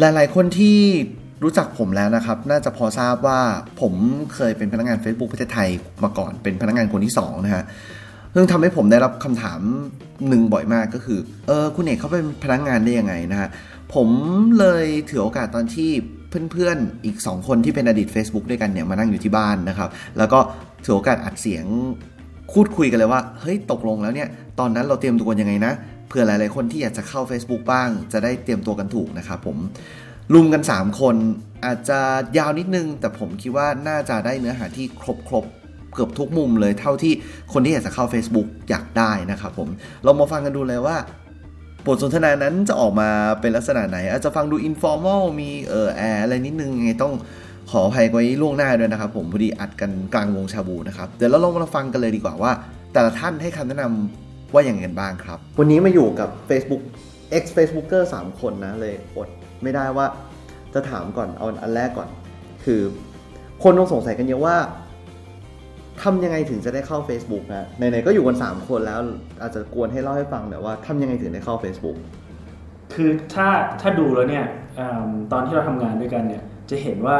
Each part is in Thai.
หลาย ๆ คนที่รู้จักผมแล้วนะครับ น่าจะพอทราบว่าผมเคยเป็นพนักงาน Facebook ประเทศไทยมาก่อน เป็นพนักงานคนที่2นะฮะซึ่งทำให้ผมได้รับคำถามหนึ่งบ่อยมากก็คือ เออคุณเอกเขาเป็นพนักงานได้ยังไงนะฮะ ผมเลยถือโอกาสตอนที่เพื่อนๆ อีก 2 คนที่เป็นอดีต Facebook ด้วยกันเนี่ยมานั่งอยู่ที่บ้านนะครับ แล้วก็ถือโอกาสอัดเสียงพูดคุยกันเลยว่า เฮ้ยตกลงแล้วเนี่ย ตอนนั้นเราเตรียมตัวกันยังไงนะ ผื่อหลาย ๆ คนที่อยากจะเข้า Facebook บ้าง จะได้เตรียมตัวกันถูกนะครับผมรุมกัน 3 คนอาจจะยาวนิดนึง แต่ผมคิดว่าน่าจะได้เนื้อหาที่ครบครบเกือบทุกมุมเลยเท่าที่คนที่อยากจะเข้า Facebook อยากได้นะครับผมเรามาฟังกันดูเลยว่าบทสนทนานั้นจะออกมาเป็นลักษณะไหน อาจจะฟังดู informal มีเออแอร์อะไรนิดนึงไงต้องขออภัยไว้ล่วงหน้าด้วยนะครับผมพอดีอัดกันกลางวงชาบูนะครับ เดี๋ยวเราลองมาฟังกันเลยดีกว่าว่า แต่ละท่านให้คำแนะนำ ว่าอย่างไรกันบ้างครับ วันนี้มาอยู่กับ Facebook ex Facebooker 3 คนนะเลยอดไม่ได้ว่าจะถามก่อนเอาอันแรกก่อน คือ คนต้องสงสัยกันเยอะว่าทำยังไงถึงจะได้เข้า Facebook นะไหนๆก็อยู่กัน 3 คนแล้วอาจจะกวนให้เล่าให้ฟังหน่อยว่าทำยังไงถึงได้เข้า Facebook คือถ้าถ้าดูแล้วเนี่ยอตอนที่เราทำงานด้วยกันเนี่ยจะเห็นว่า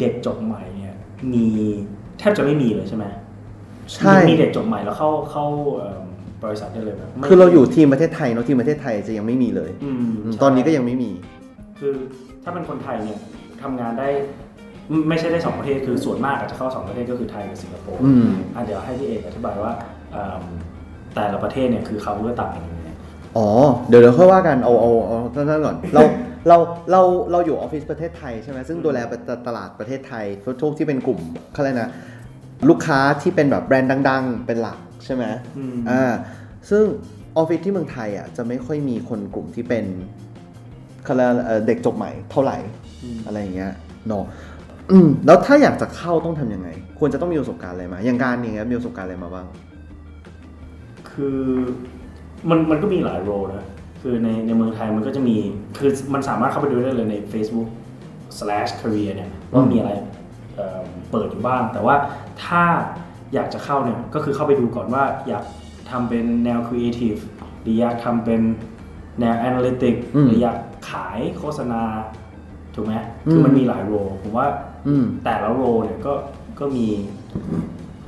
เด็กจบใหม่เนี่ยมีแทบจะไม่มีเลยใช่ไหมใช่มีเด็กจบใหม่แล้วเข้าเข้าเอิ่ม บริษัทได้เลยแบบไม่คือเราอยู่ทีมประเทศไทยเนาะทีมประเทศไทยจะยังไม่มีเลย อืมอืมใช่ตอนนี้ก็ยังไม่มี คือถ้าเป็นคนไทยเนี่ยทำงานได้ไม่ไม่ใช่ได้สองประเทศคือส่วนมากอาจจะเข้าสองประเทศก็คือไทยกับสิงคโปร์ อืม อะเดี๋ยวให้พี่เอกอธิบายว่าเอิ่มแต่ละประเทศเนี่ยคือเขาเลือกต่างกันยังไง อ๋อ เดี๋ยวเดี๋ยวค่อยว่ากันเอาเอาเอาตั้งๆก่อน เราเราเราเราอยู่ออฟฟิศประเทศไทยใช่ไหมซึ่งดูแลตลาดประเทศไทยทุกที่เป็นกลุ่มเขาเรียกนะ ลูกค้าที่เป็นแบบแบรนด์ดัง ๆ เป็นหลักใช่ไหมอืมอ่าซึ่งออฟฟิศที่เมืองไทยอะจะไม่ค่อยมีคนกลุ่มที่เป็นเขาเรียกเอ่อเด็กจบใหม่เท่าไหร่อืมอะไรอย่างเงี้ยเนาะอืมแล้วถ้าอยากจะเข้าต้องทำยังไง ควรจะต้องมีประสบการณ์อะไรมา อย่างการอย่างเงี้ยมีประสบการณ์อะไรมาบ้าง คือมันมันก็มีหลายโรนะ คือในในเมืองไทยมันก็จะมี คือมันสามารถเข้าไปดูได้เลยใน Facebook slash career เนี่ยว่ามีอะไรเอ่อเปิดอยู่บ้าง แต่ว่า ถ้าอยากจะเข้าเนี่ยก็คือเข้าไปดูก่อนว่าอยากทำเป็นแนว creative หรืออยากทำเป็นแนว analytic อืมหรืออยากขายโฆษณา ถูกไหมคือมันอืมมีหลายโรผมว่าอืม แต่ละโรเนี่ยก็ก็มี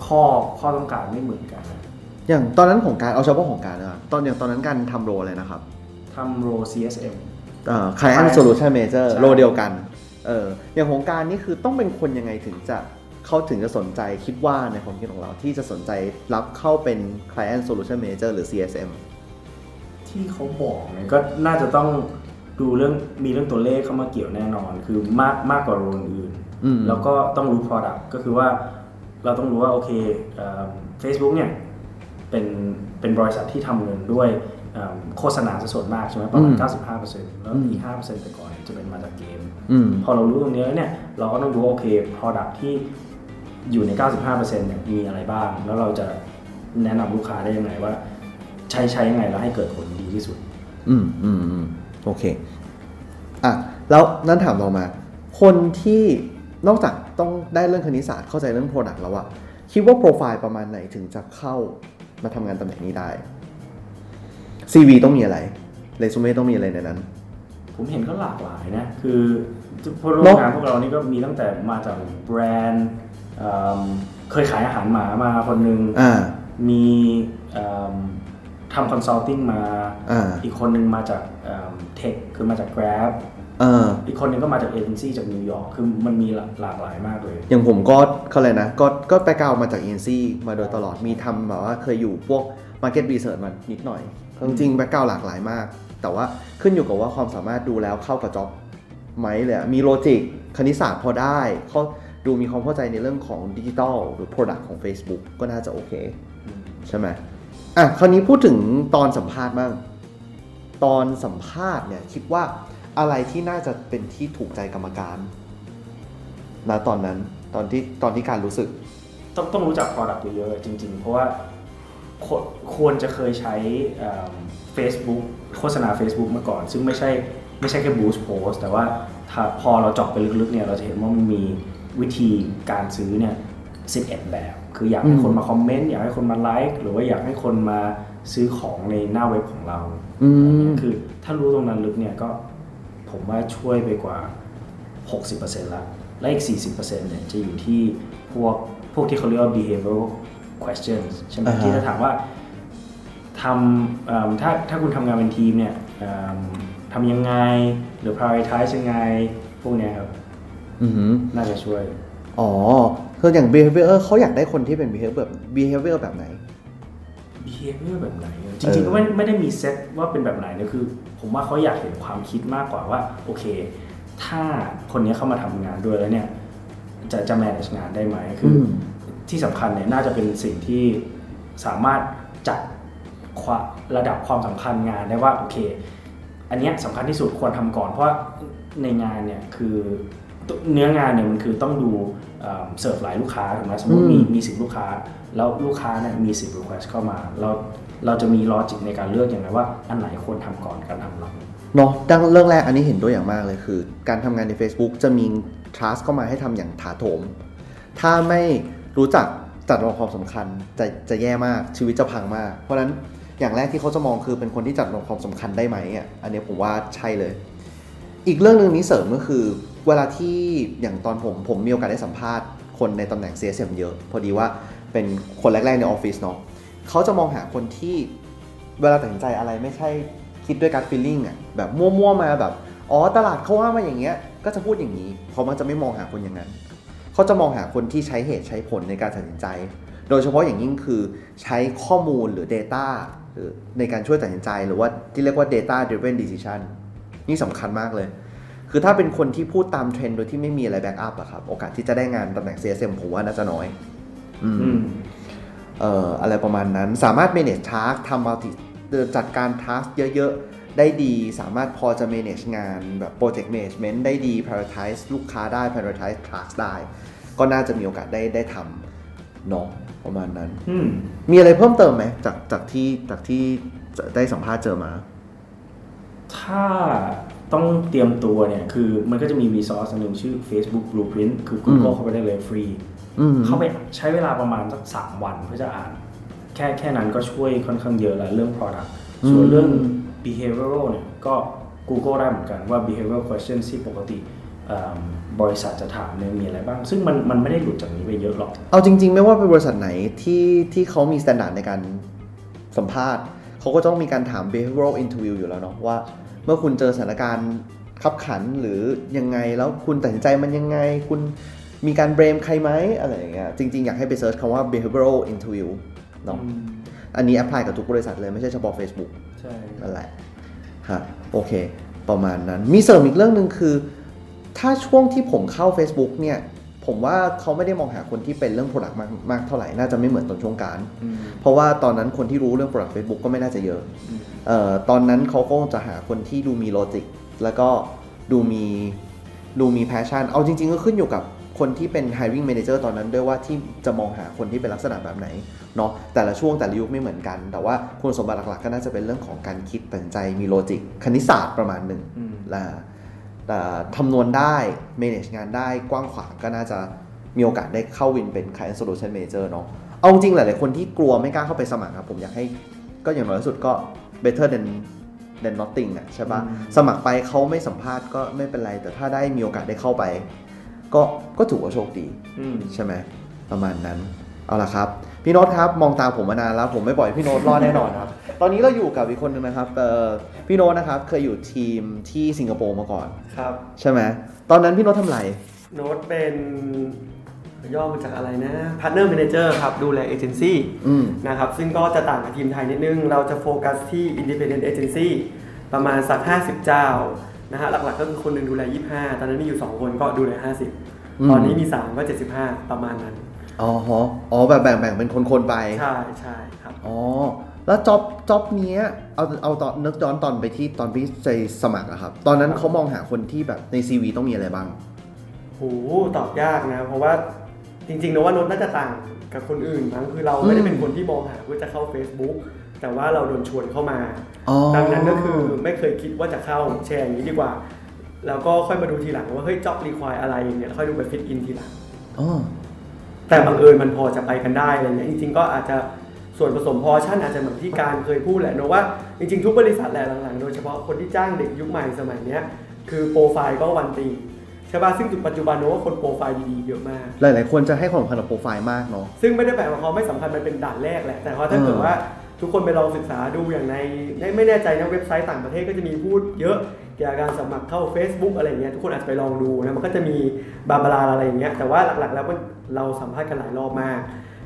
ข้อข้อต้องการไม่เหมือนกันนะอย่างตอนนั้นของการเอาเฉพาะของการนะครับตอนอย่างตอนนั้นการทำโรอะไรนะครับทำโร CSM เอ่อ Client Solution Manager ใช่ โรเดียวกันเอออย่างของการนี่คือต้องเป็นคนยังไงถึงจะ เขาถึงจะสนใจคิดว่าในความคิดของเราที่จะสนใจรับเข้าเป็น Client Solution Manager หรือ CSM ที่เขาบอกเนี่ยก็น่าจะต้องดูเรื่องมีเรื่องตัวเลขเข้ามาเกี่ยวแน่นอน คือมากมากกว่าโรนอื่นอืมแล้วก็ต้องรู้ Product ก็คือว่าเราต้องรู้ว่า โอเคเฟซบุ๊กเนี่ยเป็นเป็นบริษัทที่ทำเงินด้วยเอิ่มโฆษณาซะส่วนมากใช่ไหมประมาณอืม95%แล้วอีก5%แต่ก่อนจะเป็นมาจากเกมอืมพอเรารู้ตรงนี้แล้วเนี่ย เราก็ต้องรู้ว่าโอเค Product ที่ อยู่ใน 95%เนี่ยมีอะไรบ้าง แล้วเราจะแนะนำลูกค้าได้ยังไงว่า ใช้ใช้ยังไงแล้วให้เกิดผลดีที่สุด อืมอืมอืมโอเค อะ แล้วนั่นถามเรามา คนที่นอกจากต้องได้เรื่องคณิตศาสตร์เข้าใจเรื่อง Product แล้วอะคิดว่าโปรไฟล์ประมาณไหนถึงจะเข้ามาทำงานตำแหน่งนี้ได้ CV ต้องมีอะไรเรซูเม่ต้องมีอะไรในนั้น ผมเห็นก็หลากหลายนะ คือพวกร่วเนมอะงานพวกเรานี่ก็มีตั้งแต่มาจากแบรนด์ เอิ่มเคยขายอาหารหมามาคนหนึ่งอ่ามีเอิ่มทำ consulting มาอ่าอีกคนหนึ่งมาจาก tech คือมาจาก Grab เอออีกคนหนึ่งก็มาจากเอเจนซี่จากนิวยอร์กคือมันมีหลากหลายมากเลย อย่างผมก็เขาเลยนะ ก็ก็ไปกาวมาจาก ENC มาโดยตลอดมีทำแบบว่าเคยอยู่พวก Market Research มานิดหน่อยจริงๆ background หลากหลายมาก แต่ว่าขึ้นอยู่กับว่าความสามารถดูแล้วเข้ากับ job ไหมเลยอะมี logic คณิตศาสตร์พอได้เขา ดูมีความเข้าใจในเรื่องของดิจิทัลหรือ Product ของ Facebook ก็น่าจะโอเค ใช่ไหมอะคราวนี้พูดถึงตอนสัมภาษณ์บ้าง ตอนสัมภาษณ์เนี่ยคิดว่าอะไรที่น่าจะเป็นที่ถูกใจกรรมการณตอนนั้นตอนที่ตอนที่การรู้สึก ต้องต้องรู้จัก Product เยอะๆจริง ๆ เพราะว่าควรควรจะเคยใช้เอ่อ Facebook โฆษณา Facebook มาก่อน ซึ่งไม่ใช่ไม่ใช่แค่ boost post แต่ว่าถ้าพอเราเจาะไปลึกๆเนี่ยเราจะเห็นว่ามันมี วิธีการซื้อเนี่ย11 แบบ คืออยากให้อืมคนมาคอมเมนต์อยากให้คนมาไลค์หรือว่าอยากให้คนมาซื้อของในหน้าเว็บของเราอืมอะไรเงี้ยคือถ้ารู้ตรงนั้นลึกเนี่ยก็ผมว่าช่วยไปกว่า 60%ละและอีก 40%เนี่ยจะอยู่ที่พวกพวกที่เขาเรียกว่า behavioral questions ใช่ไหมอ่าฮะที่จะถามว่าทำเอิ่มถ้าถ้าคุณทำงานเป็นทีมเนี่ยเอิ่มทำยังไงหรือ prioritize ยังไง พวกเนี้ยครับ อือหือน่าจะช่วย อ๋อคืออย่าง behavior เขาอยากได้คนที่เป็น behavior แบบ behavior แบบไหน behavior แบบไหนอะจริงๆก็ไม่ไม่ได้มีเซตว่าเป็นแบบไหนนะคือ ผมว่าเขาอยากเห็นความคิดมากกว่าว่า โอเค ถ้าคนนี้เข้ามาทำงานด้วยแล้วเนี่ย จะจะ manage งานได้ไหมคืออม ที่สำคัญเนี่ยน่าจะเป็นสิ่งที่สามารถจัดความระดับความสำคัญงานได้ว่าโอเค อันเนี้ยสำคัญที่สุดควรทำก่อนเพราะว่าในงานเนี่ยคือ เนื้องานเนี่ยมันคือต้องดูเอ่อเสิร์ฟหลายลูกค้าถูกไหมสมมติมีอืมมีสิบลูกค้า แล้วลูกค้าเนี่ยมีสิบ request เข้ามา เราเราจะมีลอจิกในการเลือกอย่างไรว่าอันไหนควรทำก่อนการทำหลังเนาะดังเรื่องแรกอันนี้เห็นด้วยอย่างมากเลยคือ การทำงานใน Facebook จะมีทรัสเข้ามาให้ทำอย่างถาโถม ถ้าไม่รู้จักจัดรองความสำคัญจะจะแย่มากชีวิตจะพังมาก เพราะฉะนั้นอย่างแรกที่เขาจะมองคือเป็นคนที่จัดรองความสำคัญได้ไหมอะอันนี้ผมว่าใช่เลย อีกเรื่องหนึ่งนี้เสริมก็คือ เวลาที่อย่างตอนผมผมมีโอกาสได้สัมภาษณ์คนในตำแหน่ง CSM เยอะ พอดีว่าเป็นคนแรก ๆ ในออฟฟิศเนาะเขาจะมองหาคนที่เวลาตัดสินใจอะไรไม่ใช่คิดด้วยการฟีลลิ่งอะแบบมั่วๆมาแบบอ๋อตลาดเขาว่ามาอย่างเงี้ยก็จะพูดอย่างนี้เขามันจะไม่มองหาคนอย่างนั้นเขาจะมองหาคนที่ใช้เหตุใช้ผลในการตัดสินใจ โดยเฉพาะอย่างยิ่งคือใช้ข้อมูลหรือ Data หรือในการช่วยตัดสินใจ หรือว่าที่เรียกว่า data driven decision นี่สำคัญมากเลย คือถ้าเป็นคนที่พูดตามเทรนด์โดยที่ไม่มีอะไร back up อะครับ โอกาสที่จะได้งานตำแหน่ง CSM ผมว่าน่าจะน้อยอืมอืมเอ่ออะไรประมาณนั้น สามารถ manage task ทำ multi จัดการ task เยอะๆ ได้ดี สามารถพอจะ manage งานแบบ project management ได้ดี prioritize ลูกค้าได้ prioritize task ได้ ก็น่าจะมีโอกาสได้ได้ทำเนาะประมาณนั้นอืมมีอะไรเพิ่มเติมไหมจากจากที่จากที่ได้สัมภาษณ์เจอมา ถ้า ต้องเตรียมตัวเนี่ย คือมันก็จะมี resource อันหนึ่งชื่อ Facebook Blueprint คือ Google เข้าไปได้เลยฟรีอืมเข้าไปใช้เวลาประมาณสักสามวันเพื่อจะอ่าน แค่แค่นั้นก็ช่วยค่อนข้างเยอะแล้วเรื่อง product ส่วนเรื่อง behavioral เนี่ยก็ Google ได้เหมือนกันว่า behavioral questions ที่ปกติเอิ่มบริษัทจะถามเนี่ยมีอะไรบ้าง ซึ่งมันมันไม่ได้หลุดจากนี้ไปเยอะหรอก เอาจริง ๆ ไม่ว่าเป็นบริษัทไหนที่ที่เขามีมาตรฐานในการสัมภาษณ์ เขาก็ต้องมีการถาม behavioral interview อยู่แล้วเนาะว่า เมื่อคุณเจอสถานการณ์ขับขันหรือยังไงแล้วคุณตัดสินใจมันยังไง คุณมีการ blame ใครไหมอะไรอย่างเงี้ยจริง ๆ อยากให้ไปเซิร์ชคำว่า behavioral interview เนาะอันนี้ apply กับทุกบริษัทเลยไม่ใช่เฉพาะ Facebook ใช่นั่นแหละฮะโอเค ประมาณนั้น มีเสริมอีกเรื่องหนึ่งคือ ถ้าช่วงที่ผมเข้า Facebook เนี่ย ผมว่าเขาไม่ได้มองหาคนที่เป็นเรื่อง Product มากมากเท่าไหร่ น่าจะไม่เหมือนตอนช่วงกลารอืมเพราะว่าตอนนั้นคนที่รู้เรื่อง Product Facebook ก็ไม่น่าจะเยอะอืมเอ่อตอนนั้นเขาก็จะหาคนที่ดูมี logicแล้วก็ดูมีดูมี passion เอาจริง ๆ ก็ขึ้นอยู่กับคนที่เป็น hiring manager ตอนนั้นด้วยว่าที่จะมองหาคนที่เป็นลักษณะแบบไหนเนาะแต่ละช่วงแต่ละยุคไม่เหมือนกัน แต่ว่าคุณสมบัติหลักๆ ก็น่าจะเป็นเรื่องของการคิดตัดสินใจมีโลจิกคณิตศาสตร์ประมาณหนึ่งอืมและ แต่คำนวณได้ manage งานได้กว้างขวางก็น่าจะมีโอกาสได้เข้าวินเป็น client solution manager เนาะเอาจริงๆหลาย ๆ คนที่กลัวไม่กล้าเข้าไปสมัครครับผมอยากให้ก็อย่างน้อยที่สุดก็ better than than nothing อะใช่ปะสมัครไปเขาไม่สัมภาษณ์ก็ไม่เป็นไร แต่ถ้าได้มีโอกาสได้เข้าไป ก็ก็ถือว่าโชคดีอืมใช่ไหมประมาณนั้น เอาละครับ พี่โน้ตครับมองตาผมมานานแล้ว ผมไม่ปล่อยพี่โน้ตรอดแน่นอนครับ ตอนนี้เราอยู่กับอีกคนหนึ่งนะครับเอ่อพี่โน้ตนะครับเคยอยู่ทีมที่สิงคโปร์มาก่อน ครับใช่ไหมตอนนั้นพี่โน้ตทำอะไรโน้ตเป็นย่อมาจากอะไรนะ Partner Manager ครับ ดูแลเอเจนซี่อืม นะครับ ซึ่งก็จะต่างกับทีมไทยนิดนึง เราจะโฟกัสที่ Independent Agency ประมาณสัก 50 เจ้านะฮะหลักๆก็คือคนหนึ่งดูแล 25 ตอนนั้นมีอยู่ 2 คนก็ดูแล อืม 50 ตอนนี้มี 3 ก็ 75 ประมาณนั้น อ๋อฮะอ๋อแบบแบ่งแบ่งเป็นคนๆไป ใช่ใช่ครับ อ๋อ แล้วจ็อบจ็อบเนี้ยเอาเอาตอนนึกย้อนตอนไปที่ตอนพี่ใจสมัครอะครับ ตอนนั้นเขามองหาคนที่แบบใน CV ต้องมีอะไรบ้าง โหตอบยากนะ เพราะว่าจริงๆนะว่าโน้ตน่าจะต่างกับคนอื่นมั้งคือเราไม่ได้เป็นคนที่มองหาเพื่อจะเข้า Facebook แต่ว่าเราโดนชวนเข้ามา อ๋อ ดังนั้นก็คือไม่เคยคิดว่าจะเข้าแชร์อย่างนี้ดีกว่า แล้วก็ค่อยมาดูทีหลังว่าเฮ้ยจ็อบรีควายอะไรเนี่ยแล้วค่อยดูไปฟิตอินทีหลัง อ๋อ แต่บังเอิญมันพอจะไปกันได้อะไรเงี้ยจริง ๆ ก็อาจจะส่วนผสมพอชั่นอาจจะเหมือนที่การเคยพูดแหละเนอะว่าจริง ๆ ทุกบริษัทแหละหลังๆ โดยเฉพาะคนที่จ้างเด็กยุคใหม่สมัยเนี้ยคือโปรไฟล์ก็ one thing ใช่ป่ะซึ่งจุดปัจจุบันโน้ตว่าคนโปรไฟล์ดีๆเยอะมาก หลาย ๆ คนจะให้ความสำคัญกับโปรไฟล์มากเนาะ ซึ่งไม่ได้แปลว่าเขาไม่สำคัญมันเป็นด่านแรกแหละแต่ว่าถ้าเกิดเออว่าทุกคนไปลองศึกษาดูอย่างในในไม่แน่ใจนะเว็บไซต์ต่างประเทศก็จะมีพูดเยอะ เกี่ยวกับการสมัครเข้า Facebook อะไรเงี้ยทุกคนอาจจะไปลองดูนะมันก็จะมีบาบาราอะไรอย่างเงี้ยแต่ว่าหลักๆแล้วมันเราสัมภาษณ์กันหลายรอบมาก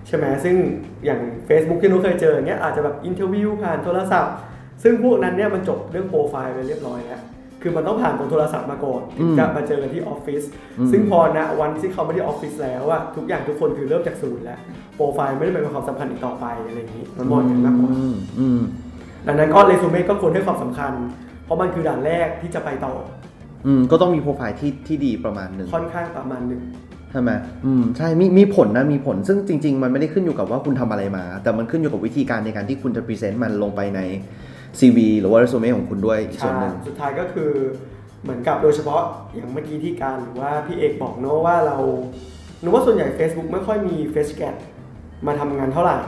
ใช่ไหมซึ่งอย่าง Facebook ที่โน้ตเคยเจออย่างเงี้ยอาจจะแบบ interview ผ่านโทรศัพท์ ซึ่งพวกนั้นเนี่ยมันจบเรื่องโปรไฟล์ไปเรียบร้อยแล้วคือมันต้องผ่านตรงโทรศัพท์มาก่อนถึงจะมาเจอกันที่ออฟฟิศอืมซึ่งพอนะวันที่เขามาที่ออฟฟิศแล้วอะทุกอย่างทุกคนคือเริ่มจากศูนย์แล้วโปรไฟล์ไม่ได้เป็นความสำคัญอีกต่อไปอะไรอย่างนี้มันมองกันมากกว่าอืมอืมดังนั้นก็เรซูเม่ก็ควรให้ความสำคัญ เพราะมันคือด่านแรกที่จะไปต่อ อืมก็ต้องมีโปรไฟล์ที่ที่ดีประมาณหนึ่งค่อนข้างประมาณหนึ่งใช่ไหมอืมใช่มีมีผลนะมีผลซึ่งจริง ๆ มันไม่ได้ขึ้นอยู่กับว่าคุณทำอะไรมา แต่มันขึ้นอยู่กับวิธีการในการที่คุณจะพรีเซนต์มันลงไปใน CV หรือว่าเรซูเม่ของคุณด้วยอีกส่วนหนึ่งสุดท้ายก็คือเหมือนกับโดยเฉพาะอย่างเมื่อกี้ที่การหรือว่าพี่เอกบอกเนอะว่าเราหนูว่าส่วนใหญ่ Facebook ไม่ค่อยมี fresh grad มาทำงานเท่าไหร่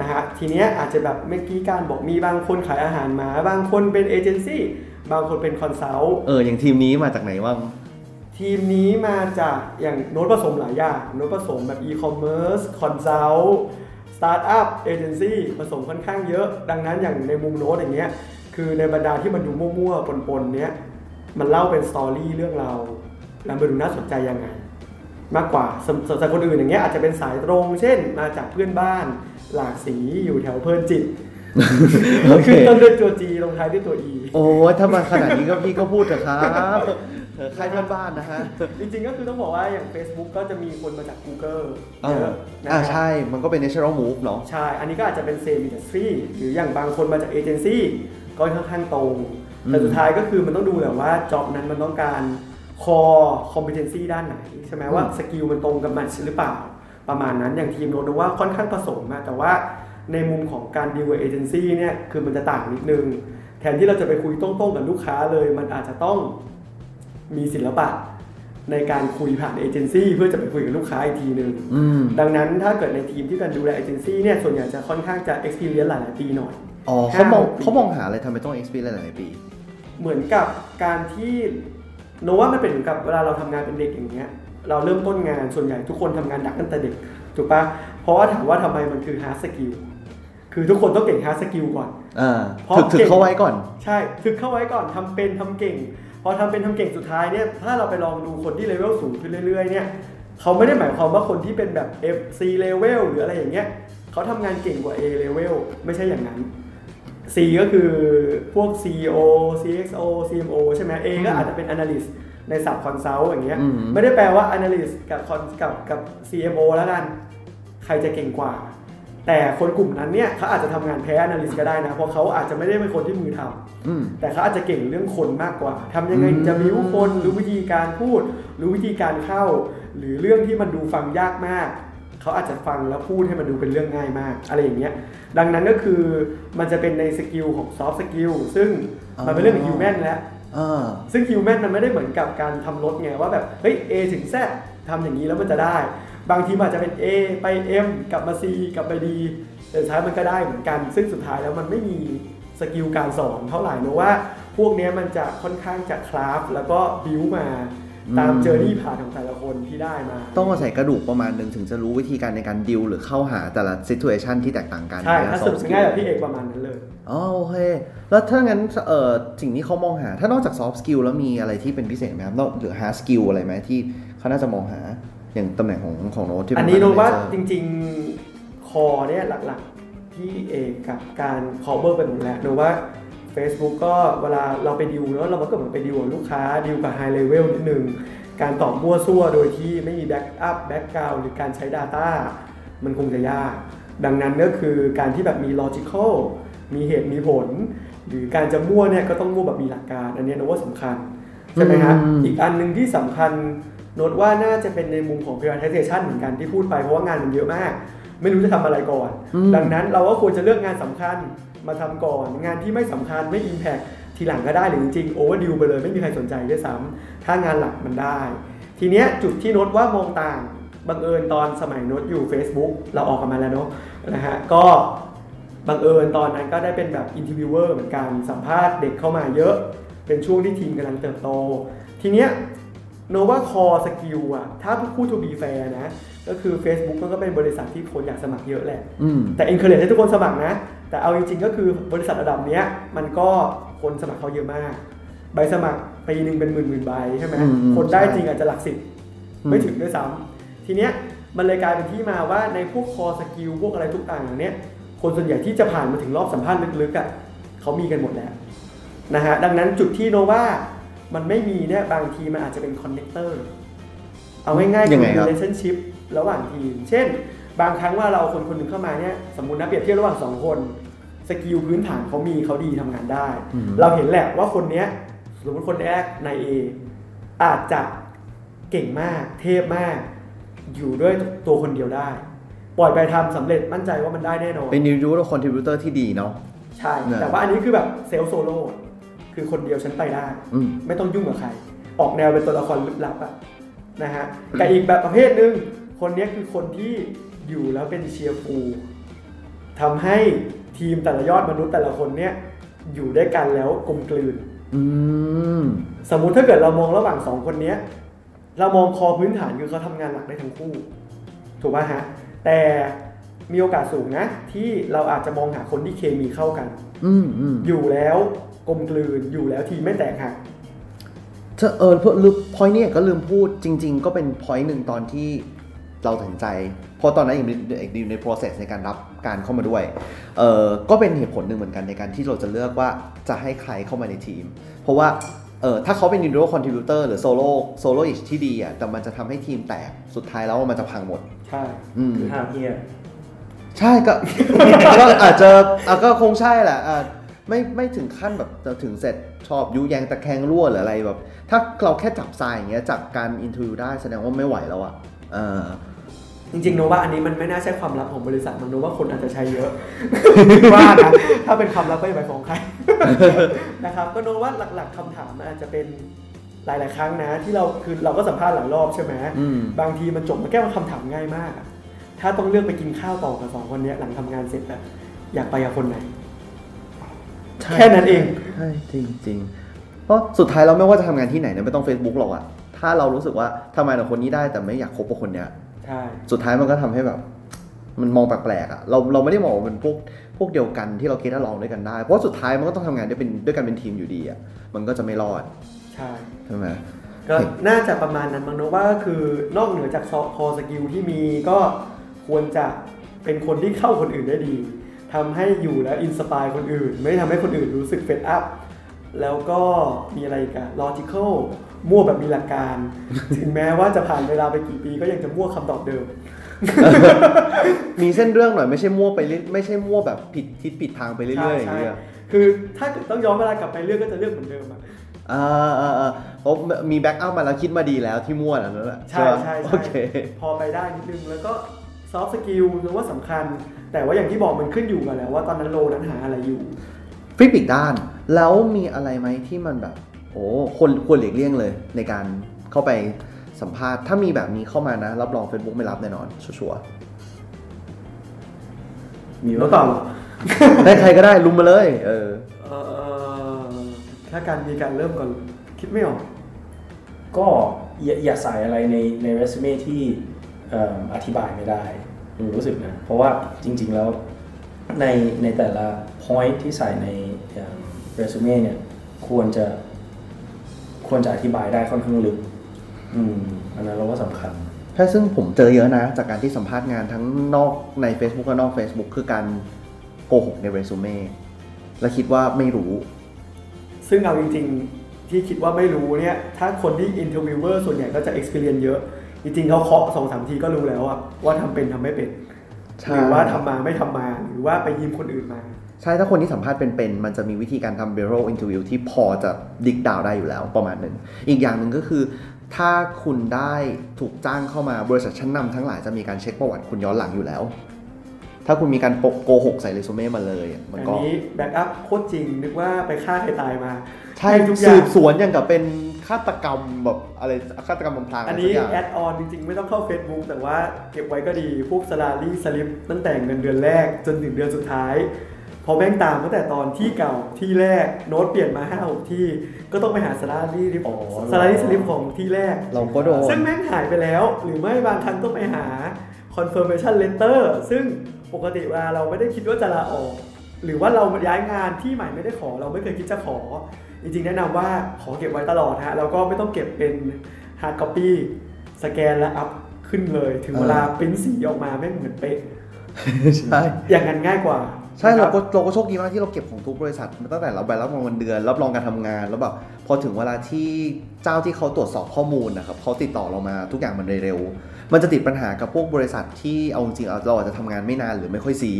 นะฮะทีเนี้ยอาจจะแบบเมื่อกี้การบอกมีบางคนขายอาหารหมา บางคนเป็นเอเจนซี่บางคนเป็น consultเอออย่างทีมนี้มาจากไหนบ้างทีมนี้มาจากอย่างโน้ตผสมหลายอย่างโน้ตผสมแบบอีคอมเมิร์ซ consultสตาร์ทอัพเอเจนซี่ผสมค่อนข้างเยอะ ดังนั้นอย่างในมุมโน้ตอย่างเงี้ยคือในบรรดาที่มันดูมั่วๆปนๆเนี้ยมันเล่าเป็น story เรื่องเราแล้วมันดูน่าสนใจยังไง มากกว่าสำสำหรับคนอื่นอย่างเงี้ยอาจจะเป็นสายตรง เช่น มาจากเพื่อนบ้าน หลากสีอยู่แถวเพลินจิตโอเคขึ้นต้นด้วยตัว G ลงท้ายด้วยตัว E โอ้ยถ้ามาขนาดนี้ก็พี่ก็พูดเถอะครับเออใครบ้านๆนะฮะ จริงๆก็คือต้องบอกว่าอย่าง Facebook ก็จะมีคนมาจาก Google อ่าเยอะนะอ่าครับใช่ มันก็เป็น natural move เนาะใช่ อันนี้ก็อาจจะเป็น same industry หรืออย่างบางคนมาจากเอเจนซี่ก็ค่อนข้างตรง แต่อืมสุดท้ายก็คือมันต้องดูแหละว่า job นั้นมันต้องการ core competency ด้านไหน ใช่ไหมว่าสกิลมันตรงกับมันหรือเปล่า ประมาณนั้นอย่างทีมโน้ตว่าค่อนข้างผสมอะแต่ว่าในมุมของการดีลกับเอเจนซี่เนี่ยคือมันจะต่างนิดนึง แทนที่เราจะไปคุยตรงๆกับลูกค้าเลย มันอาจจะต้องมีศิลปะในการคุยผ่านเอเจนซี่เพื่อจะไปคุยกับลูกค้าอีกทีหนึ่งอืมดังนั้นถ้าเกิดในทีมที่การดูแลเอเจนซี่เนี่ยส่วนใหญ่จะค่อนข้างจะ experience หลายๆปีหน่อยอ๋อเขามองห้าหกปีเขามองหาอะไรทำไมต้อง experience หลายๆปี เหมือนกับการที่ โนว่ามันเป็นเหมือนกับเวลาเราทำงานเป็นเด็กอย่างเงี้ยเราเริ่มต้นงานส่วนใหญ่ทุกคนทำงานดักตั้งแต่เด็กถูกปะเพราะว่าถามว่าทำไมมันคือ hard skill คือทุกคนต้องเก่ง hard skill ก่อนอ่าเพราะถึกถึกเก่งเข้าไว้ก่อน ใช่ฝึกเข้าไว้ก่อนทำเป็นทำเก่ง พอทำเป็นทำเก่งสุดท้ายเนี่ยถ้าเราไปลองดูคนที่เลเวลสูงขึ้นเรื่อยๆเนี่ยเขาไม่ได้หมายความว่าคนที่เป็นแบบ FC level หรืออะไรอย่างเงี้ยเขาทำงานเก่งกว่า A level ไม่ใช่อย่างนั้น C ก็คือพวก CEO CXO CMO ใช่ไหม A ก็อาจจะเป็น analyst ในสับ consult อย่างเงี้ยอืมไม่ได้แปลว่า analyst กับ con- กับกับ CMO แล้วกัน ใครจะเก่งกว่า แต่คนกลุ่มนั้นเนี่ยเขาอาจจะทำงานแพ้ analyst ก็ได้นะ เพราะเขาอาจจะไม่ได้เป็นคนที่มือทำอืมแต่เขาอาจจะเก่งเรื่องคนมากกว่าทำยังไงถึงจะบิ้วคนรู้วิธีการพูด รู้วิธีการเข้า หรือเรื่องที่มันดูฟังยากมาก เขาอาจจะฟังแล้วพูดให้มันดูเป็นเรื่องง่ายมาก อะไรอย่างเงี้ยดังนั้นก็คือมันจะเป็นใน skill ของ soft skill ซึ่งมันเป็นเรื่องของ human แล้วอ่าซึ่ง human มันไม่ได้เหมือนกับการทำรถไงว่าแบบเฮ้ย A ถึง Z ทำอย่างนี้แล้วมันจะได้ บางทีมันอาจจะเป็น A ไป M กลับมา C กลับไป D แต่สุดท้ายมันก็ได้เหมือนกัน ซึ่งสุดท้ายแล้วมันไม่มี skill การสอนเท่าไหร่นะว่า พวกเนี้ยมันจะค่อนข้างจะ craft แล้วก็บิวมา ตามอืม journey ผ่านของแต่ละคนที่ได้มา ต้องอาศัยกระดูกประมาณหนึ่งถึงจะรู้วิธีการในการดิวหรือเข้าหาแต่ละ situation ที่แตกต่างกันใช่นะถ้า soft สรุป skill ง่ายแบบพี่เอกประมาณนั้นเลยอ๋อโอเค แล้วถ้างั้นเอ่อสิ่งที่เขามองหา ถ้านอกจาก soft skill แล้วมีอะไรที่เป็นพิเศษไหมครับนอกหรือ hard skill อะไรไหมที่เขาน่าจะมองหาอย่างตำแหน่งของของโน้ตที่เป็อันนี้รู้ว่า manager จริง ๆคอเนี่ยหลักๆ ที่เอกกับการ cover ไปหมดแล้วรู้ว่า Facebook ก็เวลาเราไปดิวเนาะเราก็เหมือนไปดิวกับลูกค้าดิวกับ high level นิดนึง การตอบมั่วซั่วโดยที่ไม่มี back up back ground หรือการใช้ Data มันคงจะยาก ดังนั้นก็คือการที่แบบมี logical มีเหตุมีผล หรือการจะมั่วเนี่ยก็ต้องมั่วแบบมีหลักการ อันเนี้ยนะว่าสำคัญ ใช่ไหมฮะอืมอีกอันหนึ่งที่สำคัญโน้ตว่าน่าจะเป็นในมุมของ prioritization เหมือนกันที่พูดไปเพราะว่างานมันเยอะมาก ไม่รู้จะทำอะไรก่อนอืมดังนั้นเราก็ควรจะเลือกงานสำคัญ มาทำก่อน งานที่ไม่สำคัญไม่ impact ทีหลังก็ได้หรือจริงๆ overdue ไปเลยไม่มีใครสนใจด้วยซ้ำถ้างานหลักมันได้ ทีเนี้ยจุดที่โน้ตว่ามองต่างบังเอิญตอนสมัยโน้ตอยู่ Facebook เราออกกันมาแล้วเนาะนะฮะก็บังเอิญตอนนั้นก็ได้เป็นแบบ interviewer เหมือนกันสัมภาษณ์เด็กเข้ามาเยอะ เป็นช่วงที่ทีมกำลังเติบโต ทีเนี้ย โน้ตว่า core skill อะถ้าพูด to be fair นะ ก็คือ Facebook มันก็เป็นบริษัทที่คนอยากสมัครเยอะแหละอืมแต่ encourage ให้ทุกคนสมัครนะ แต่เอาจริงๆก็คือบริษัทระดับเนี้ย มันก็คนสมัครเขาเยอะมาก ใบสมัครปีหนึ่งเป็นหมื่นหมื่นๆใบใช่ไหมอืมอืมคนได้ใช่จริงอาจจะหลักสิบอืมไม่ถึงด้วยซ้ำทีเนี้ยมันเลยกลายเป็นที่มาว่าในพวก core skill พวกอะไรทุกต่างอย่างเนี้ยคนส่วนใหญ่ที่จะผ่านมาถึงรอบสัมภาษณ์ลึกๆอะเขามีกันหมดแล้วนะฮะดังนั้นจุดที่โน้ตว่า มันไม่มีเนี่ยบางทีมันอาจจะเป็น connector เอาง่ายๆยัคืงไงครับ relationship ระหว่างทีม เช่น บางครั้งว่าเราคนคนหนึ่งเข้ามาเนี่ยสมมตินะเปรียบเทียบระหว่างสองคน skill พื้นฐานเขามีเขาดีทำงานได้ อืม เราเห็นแหละว่าคนเนี้ยสมมติคนแรกในเออาจจะเก่งมากเทพมาก อยู่ด้วยตัวคนเดียวได้ ปล่อยไปทำสำเร็จมั่นใจว่ามันได้แน่นอน เป็น individual contributor ที่ดีเนาะ ใช่เนี่ยแต่ว่าอันนี้คือแบบ self solo คือคนเดียวฉันไปได้ อืม ไม่ต้องยุ่งกับใคร ออกแนวเป็นตัวละครลึกลับอะนะฮะกับอีกแบบประเภทหนึ่งคนเนี้ยคือคนที่อยู่แล้วเป็น cheerful ทำให้ทีมแต่ละยอดมนุษย์แต่ละคนเนี้ยอยู่ด้วยกันแล้วกลมกลืน อืม สมมุติถ้าเกิดเรามองระหว่างสองคนเนี้ยเรามองคอพื้นฐานคือเขาทำงานหลักได้ทั้งคู่ ถูกป่ะฮะ แต่มีโอกาสสูงนะ ที่เราอาจจะมองหาคนที่เคมีเข้ากัน อืมอืมอยู่แล้ว กลมกลืนอยู่แล้วทีมไม่แตกหักเธอเออเพื่อลืมพอยนี้ก็ลืมพูดจริง ๆ ก็เป็นพอยหนึ่งตอนที่เราตัดสินใจ เพราะตอนนั้นอยู่ในอยู่ใน process ในการรับการเข้ามาด้วยเออก็เป็นเหตุผลหนึ่งเหมือนกันในการที่เราจะเลือกว่าจะให้ใครเข้ามาในทีม เพราะว่าเออถ้าเขาเป็น individual contributor หรือ solo solo ish ที่ดีอะแต่มันจะทำให้ทีมแตกสุดท้ายแล้วมันจะพังหมด ใช่อืมคือห้ามเฮียใช่ก็ ก็อาจจะอะก็คงใช่แหละอะ ไม่ไม่ถึงขั้นแบบจะถึงเสร็จชอบยุแยงตะแคงรั่วหรืออะไรแบบ ถ้าเราแค่จับทรายอย่างเงี้ยจากการอินทวิวได้แสดงว่าไม่ไหวแล้วอะเออจริงๆโนว่าอันนี้มันไม่น่าใช่ความลับของบริษัทมันโนว่าคนอาจจะใช้เยอะ ว่านะถ้าเป็นความลับก็อย่าไปฟ้องใครนะครับก็โนว่าหลัก ๆคำถามมันอาจจะเป็นหลาย ๆ ครั้งนะ ที่เราคือเราก็สัมภาษณ์หลายรอบใช่ไหมอืมบางทีมันจบมาแค่คำถามง่ายมากอะถ้าต้องเลือกไปกินข้าวต่อกับสองคนเนี้ยหลังทำงานเสร็จอะอยากไปกับคนไหนใช่ แค่นั้นเองใช่จริงจริงๆเพราะสุดท้ายเราไม่ว่าจะทำงานที่ไหนเนี่ยไม่ต้อง Facebook หรอกอะถ้าเรารู้สึกว่าทำไมกับคนนี้ได้แต่ไม่อยากคบกับคนเนี้ยใช่สุดท้ายมันก็ทำให้แบบ มันมองแปลกๆอะเราเราไม่ได้มองว่าเป็นพวกพวกเดียวกันที่เราคิดว่าลองด้วยกันได้ เพราะสุดท้ายมันก็ต้องทำงานด้วยเป็นด้วยกันเป็นทีมอยู่ดีอะมันก็จะไม่รอดใช่ใช่ไหมก็น่าจะประมาณนั้นบางโน้ตว่าก็คือนอกเหนือจาก core skill ที่มีก็ควรจะเป็นคนที่เข้าคนอื่นได้ดี ทำให้อยู่แล้ว inspire คนอื่น ไม่ทำให้คนอื่นรู้สึก fed up แล้วก็มีอะไรอีกัน logical มั่วแบบมีหลักการ ถึงแม้ว่าจะผ่านเวลาไปกี่ปีก็ยังจะมั่วคำตอบเดิม มีเส้นเรื่องหน่อยไม่ใช่มั่วไปเรื่อยไม่ใช่มั่วแบบผิดทิศผิดทางไปเรื่อยๆอย่างเงี้ยคือถ้าเกิดต้องย้อนเวลากลับไปเรื่องก็จะเรื่องเหมือนเดิมอะอ่าอ่าอ่าเพราะมี backup มาแล้วคิดมาดีแล้วที่มั่วน่ะนั่นแหละใช่ปะใช่โอใช่เคพอไปได้นิดนึงแล้วก็ soft skill โน้ตว่าสำคัญ แต่ว่าอย่างที่บอกมันขึ้นอยู่กันแหล้วว่าตอนนั้น role นั้นหาอะไรอยู่ฟลิปอีกด้าน แล้วมีอะไรไหมที่มันแบบ โอ้คนควรหลีกเลี่ยงเลย ในการเข้าไปสัมภาษณ์ ถ้ามีแบบนี้เข้ามานะ รับรอง Facebook ไม่รับแน่นอน ชัวร์มีแล้วว่าต่อๆได้ใครก็ได้ลุมมาเลย เออเอ่อถ้าการมีการเริ่มก่อนคิดไม่ออก ก็อย่าอย่าใส่อะไรในในเรซูเม่ที่เอิ่มอธิบายไม่ได้ผม รู้สึกนะเพราะว่าจริง ๆแล้วในในแต่ละ point ที่ใส่ในเรซูเม่เนี่ยควรจะควรจะอธิบายได้ค่อนข้างลึกอืมอันนั้นเราว่าสำคัญแค่ซึ่งผมเจอเยอะนะ จากการที่สัมภาษณ์งานทั้งนอกใน Facebook และนอก Facebook คือการโกหกในเรซูเม่และคิดว่าไม่รู้ ซึ่งเอาจริง ๆ ที่คิดว่าไม่รู้เนี่ย ถ้าคนที่ interviewer ส่วนใหญ่ก็จะ experience เยอะ จริงๆเขาเคาะสองสามทีก็รู้แล้วอะว่าทำเป็นทำไม่เป็นใช่ หรือว่าทำมาไม่ทำมาหรือว่าไปยืมคนอื่นมา ใช่ถ้าคนที่สัมภาษณ์เป็นๆมันจะมีวิธีการทำ bureau interview ที่พอจะดิกดาวได้อยู่แล้วประมาณหนึ่งอีกอย่างหนึ่งก็คือ ถ้าคุณได้ถูกจ้างเข้ามาบริษัทชั้นนำทั้งหลายจะมีการเช็คประวัติคุณย้อนหลังอยู่แล้ว ถ้าคุณมีการโกหกใส่เรซูเม่มาเลยอะมันอันก็นี้แบ็กอัพโคตรจริงนึกว่าไปฆ่าใครตายมาใช่ทุกอย่าสืงบสวนอย่างกับเป็นฆาตกรรมแบบอะไรฆาตกรรมบำพลางอันอะไรนี้สักอย่างแอดออนจริงๆ ไม่ต้องเข้า Facebook แต่ว่าเก็บไว้ก็ดี พวกสลารี่สลิปตั้งแต่เงินเดือนแรกจนถึงเดือนสุดท้าย พอแม่งตามตั้งแต่ตอนที่เก่าที่แรกโน้ตเปลี่ยนมาห้าหกที่ก็ต้องไปหาสลารี่ริอ๋อสลารี่สลิปของที่แรกเราก็โดนซึ่งแม่งหายไปแล้ว หรือไม่บางครั้งต้องไปหา confirmation letter ซึ่งปกติเวลาเราไม่ได้คิดว่าจะลาออก หรือว่าเราย้ายงานที่ใหม่ไม่ได้ขอเราไม่เคยคิดจะขอ จริงๆ แนะนำว่าขอเก็บไว้ตลอดฮะแล้วก็ไม่ต้องเก็บเป็น hard copy สแกนและอัพขึ้นเลย ถึงเวลาปริ้นสีออกมาไม่งเหมือนเป๊ะใช่อย่างนั้นง่ายกว่า ใช่นะคเราบก็เราก็โชคดีมากที่เราเก็บของทุกบริษัทมาตั้งแต่เราใบรับรองเงินเดือนรับรองการทำงานแล้วแบบพอถึงเวลาที่เจ้าที่เขาตรวจสอบข้อมูลนะครับเขาติดต่อเรามาทุกอย่างมันเร็ว มันจะติดปัญหากับพวกบริษัทที่เอาจริงๆเอาเราอาจจะทำงานไม่นานหรือไม่ค่อยซี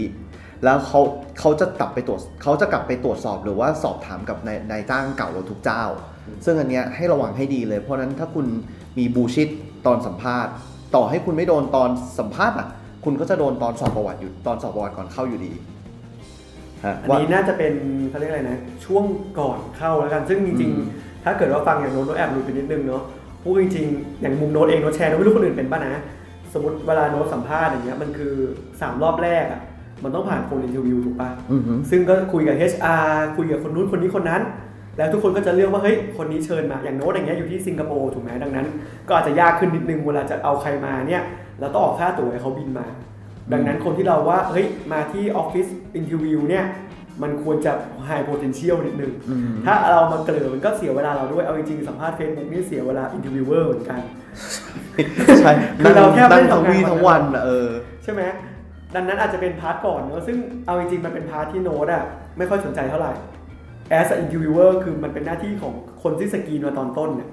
แล้วเขาเขาจะกลับไปตรวจเขาจะกลับไปตรวจสอบหรือว่าสอบถามกับนายนายจ้างเก่าเราทุกเจ้า ซึ่งอันเนี้ยให้ระวังให้ดีเลย เพราะฉะนั้นถ้าคุณมี bullshit ตอนสัมภาษณ์ ต่อให้คุณไม่โดนตอนสัมภาษณ์อะคุณก็จะโดนตอนสอบประวัติอยู่ตอนสอบประวัติก่อนเข้าอยู่ดีฮะอันว่านี้น่าจะเป็นเขาเรียกอะไรนะ ช่วงก่อนเข้าแล้วกัน ซึ่งจริงอืมๆถ้าเกิดว่าฟังอย่างโน้ตโน้ตแอบหลุดไปนิดนึงเนาะพูดจริงๆ อย่างมุมโน้ตเองโน้ตแชร์โน้ตไม่รู้คนอื่นเป็นป่ะนะ สมมติเวลาโน้ตสัมภาษณ์อย่างเงี้ยมันคือ 3 รอบแรกอะ่ะ มันต้องผ่านคน interview ถูกป่ะอือหือซึ่งก็คุยกับ HR คุยกับคนนู้นคนนี้คนนั้น แล้วทุกคนก็จะเลือกว่าเฮ้ยคนนี้เชิญมาอย่างโน้ตอย่างเงี้ยอยู่ที่สิงคโปร์ถูกไหมดังนั้น ก็อาจจะยากขึ้นนิดนึงเวลาจะเอาใครมาเนี่ยเราต้องออกค่าตั๋วให้เขาบินมา ดังนั้นคนที่เราว่าเฮ้ยมาที่ออฟฟิศ interview เนี่ยมันควรจะ high potential นิดนึงอืมถ้าเรามาเกลือมันก็เสียเวลาเราด้วย เอาจริงๆ สัมภาษณ์ Facebook นี่เสียเวลา interviewer เหมือนกัน ใช่คือเราแค่ไม่นั่งได้ทั้งทำงานวีทั้งวันอะเออ ใช่ไหม ดังนั้นอาจจะเป็น part ก่อนเนอะซึ่งเอาจริงๆมันเป็น part ที่โน้ตอะไม่ค่อยสนใจเท่าไหร่ as a interviewer คือมันเป็นหน้าที่ของคนที่สกรีนมาตอนต้นเนี่ย